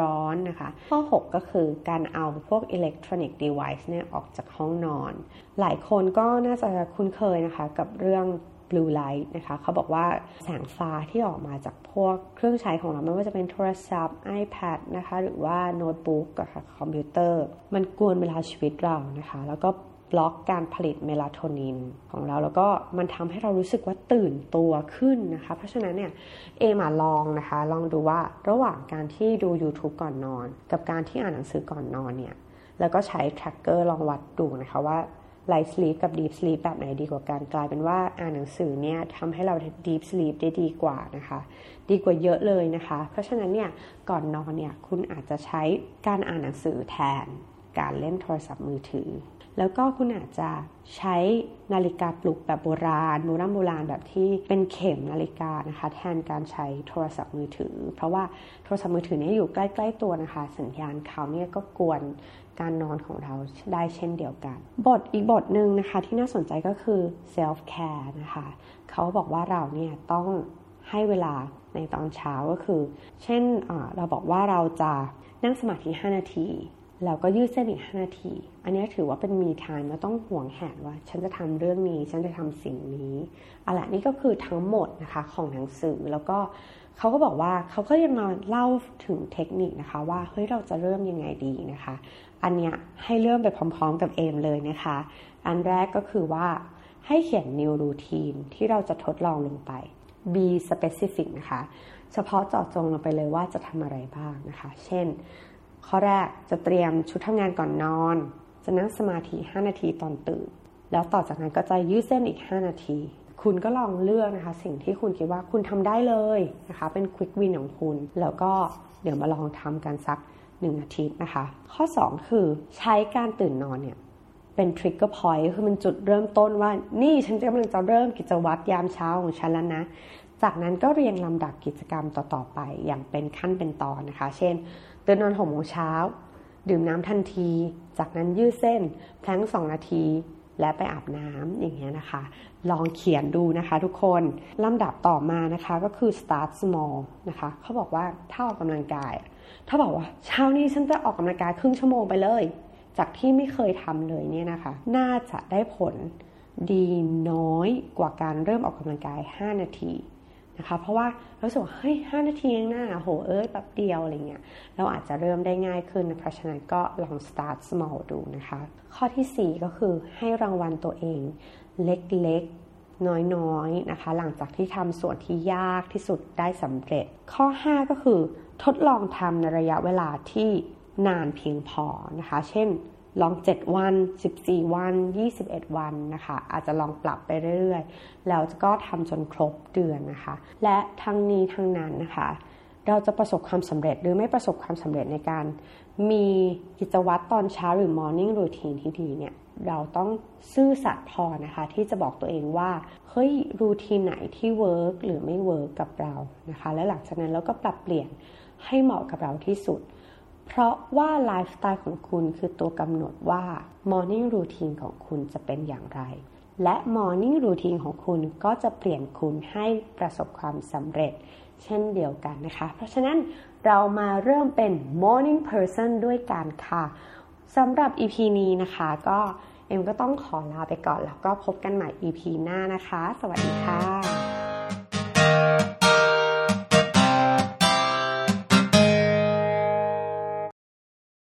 ร้อนๆนะคะ ข้อ 6 ก็คือการเอาพวกอิเล็กทรอนิกส์เดเวิ์เนี่ยออกจากห้องนอน หลายคนก็น่าจะคุ้นเคยนะคะกับเรื่อง blue light นะคะเขาบอกว่าแสงฟ้าที่ออกมาจากพวกเครื่องใช้ของเราไม่ว่าจะเป็นโทรศัพท์ iPad นะคะ หรือว่าโน้ตบุ๊กกับคอมพิวเตอร์ มันกวนเวลาชีวิตเรานะคะ แล้วก็บล็อกการผลิตเมลาโทนินของเราแล้วก็มันทำให้เรารู้สึกว่าตื่นตัวขึ้นนะคะ เพราะฉะนั้นเนี่ยเอมาลองนะคะ ลองดูว่าระหว่างการที่ดู YouTube ก่อนนอน กับการที่อ่านหนังสือก่อนนอนเนี่ยแล้วก็ใช้ tracker ลองวัดดูนะคะว่า light sleep กับ deep sleep แบบไหนดีกว่ากันกลายเป็นว่าอ่านหนังสือเนี่ยทำให้เรา deep sleep ได้ดีกว่านะคะ ดีกว่าเยอะเลยนะคะ เพราะฉะนั้นเนี่ยก่อนนอนเนี่ยคุณอาจจะใช้การอ่านหนังสือแทนการเล่นโทรศัพท์มือถือ แล้วก็คุณอาจจะใช้นาฬิกาปลุกแบบโบราณโบราณโบราณแบบที่เป็นเข็มนาฬิกานะคะ แทนการใช้โทรศัพท์มือถือ เพราะว่าโทรศัพท์มือถือนี้อยู่ใกล้ ๆ ตัวนะคะ สัญญาณเขาเนี่ยก็กวน การนอนของเราได้เช่นเดียวกัน บทอีกบทหนึ่งนะคะที่น่าสนใจก็คือ self care นะคะเขาบอกว่าเราเนี่ยต้องให้เวลาในตอนเช้าก็คือ เช่นเราบอกว่าเราจะนั่งสมาธิ 5 นาทีแล้วก็ยืดเส้นอีก 5 นาที อันนี้ถือว่าเป็นมีทานแล้วต้องห่วงแหนว่า ฉันจะทำเรื่องนี้ ฉันจะทำสิ่งนี้อะไรนี่ก็คือทั้งหมดนะคะของหนังสือแล้วก็ เขาก็บอกว่าเขาก็ยังมาเล่าถึงเทคนิคนะคะว่าเฮ้ยเราจะเริ่มยังไงดีนะคะ อันเนี้ยให้เริ่มไปพร้อมๆกับเอมเลยนะคะ อันแรกก็คือว่าให้เขียน new routine ที่เราจะทดลองลงไป be specific นะคะ เฉพาะเจาะจงลงไปเลยว่าจะทำอะไรบ้างนะคะ เช่น ข้อแรกจะเตรียมชุดทำงานก่อนนอน จะนั่งสมาธิ 5 นาทีตอนตื่น แล้วต่อจากนั้นก็จะยืดเส้นอีก 5 นาที คุณก็ลองเลือกนะคะ สิ่งที่คุณคิดว่าคุณทำได้เลยนะคะ เป็นควิกวินของคุณ แล้วก็เดี๋ยวมาลองทำกันสักหนึ่งอาทิตย์นะคะ ข้อ 2 คือใช้การตื่นนอนเนี่ยเป็นทริกเกอร์พอยต์คือมันจุดเริ่มต้นว่า นี่ฉันกำลังจะเริ่มกิจวัตรยามเช้าของฉันแล้วนะ จากนั้นก็เรียงลำดับกิจกรรมต่อ ๆ ไป อย่างเป็นขั้นเป็นตอนนะคะ เช่น ตื่นนอนหกโมงเช้า ดื่มน้ำทันที จากนั้นยืดเส้น แพลงสองนาที และไปอาบน้ำอย่างเงี้ยนะคะ ลองเขียนดูนะคะทุกคนลำดับต่อมานะคะก็คือ start small นะคะเขาบอกว่าถ้าออกกำลังกาย ถ้าบอกว่าเช้านี้ฉันจะออกกำลังกายครึ่งชั่วโมงไปเลย จากที่ไม่เคยทำเลยเนี่ยนะคะ น่าจะได้ผลดีน้อยกว่าการเริ่มออกกำลังกาย 5 นาทีนะคะ เพราะว่าเราสึกว่าเฮ้ยห้านาทีเองนะโหเอ้ยแป๊บเดียวอะไรเงี้ยเราอาจจะเริ่มได้ง่ายขึ้นนะเพราะฉะนั้นก็ลอง start small ดูนะคะ ข้อที่ 4 ก็คือให้รางวัลตัวเอง เล็กๆ น้อยๆนะคะ หลังจากที่ทำส่วนที่ยากที่สุดได้สำเร็จ ข้อ 5 ก็คือทดลองทำในระยะเวลาที่นานเพียงพอนะคะ เช่น ลอง 7 วัน 14 วัน 21 วันนะคะ อาจจะลองปรับไปเรื่อยๆ แล้วก็ทำจนครบเดือนนะคะ และทั้งนี้ทั้งนั้นนะคะ เราจะประสบความสำเร็จหรือไม่ประสบความสำเร็จในการ มีกิจวัตรตอนเช้าหรือ morning routine ที่ดีเนี่ย เราต้องซื่อสัตย์พอนะคะที่จะบอกตัวเองว่าเฮ้ย routine ไหนที่ work หรือไม่ work กับเรานะคะ และหลังจากนั้นเราก็ปรับเปลี่ยนให้เหมาะกับเราที่สุด เพราะว่าไลฟ์สไตล์ของคุณคือตัวกำหนดว่า Morning Routine ของคุณจะเป็นอย่างไร และ Morning Routine ของคุณก็จะเปลี่ยนคุณให้ประสบความสำเร็จเช่นเดียวกันนะคะ เพราะฉะนั้นเรามาเริ่มเป็น Morning Person ด้วยกันค่ะ สำหรับ EP นี้นะคะก็เอ็มก็ต้องขอลาไปก่อนแล้วก็พบกันใหม่ EP หน้านะคะ สวัสดีค่ะ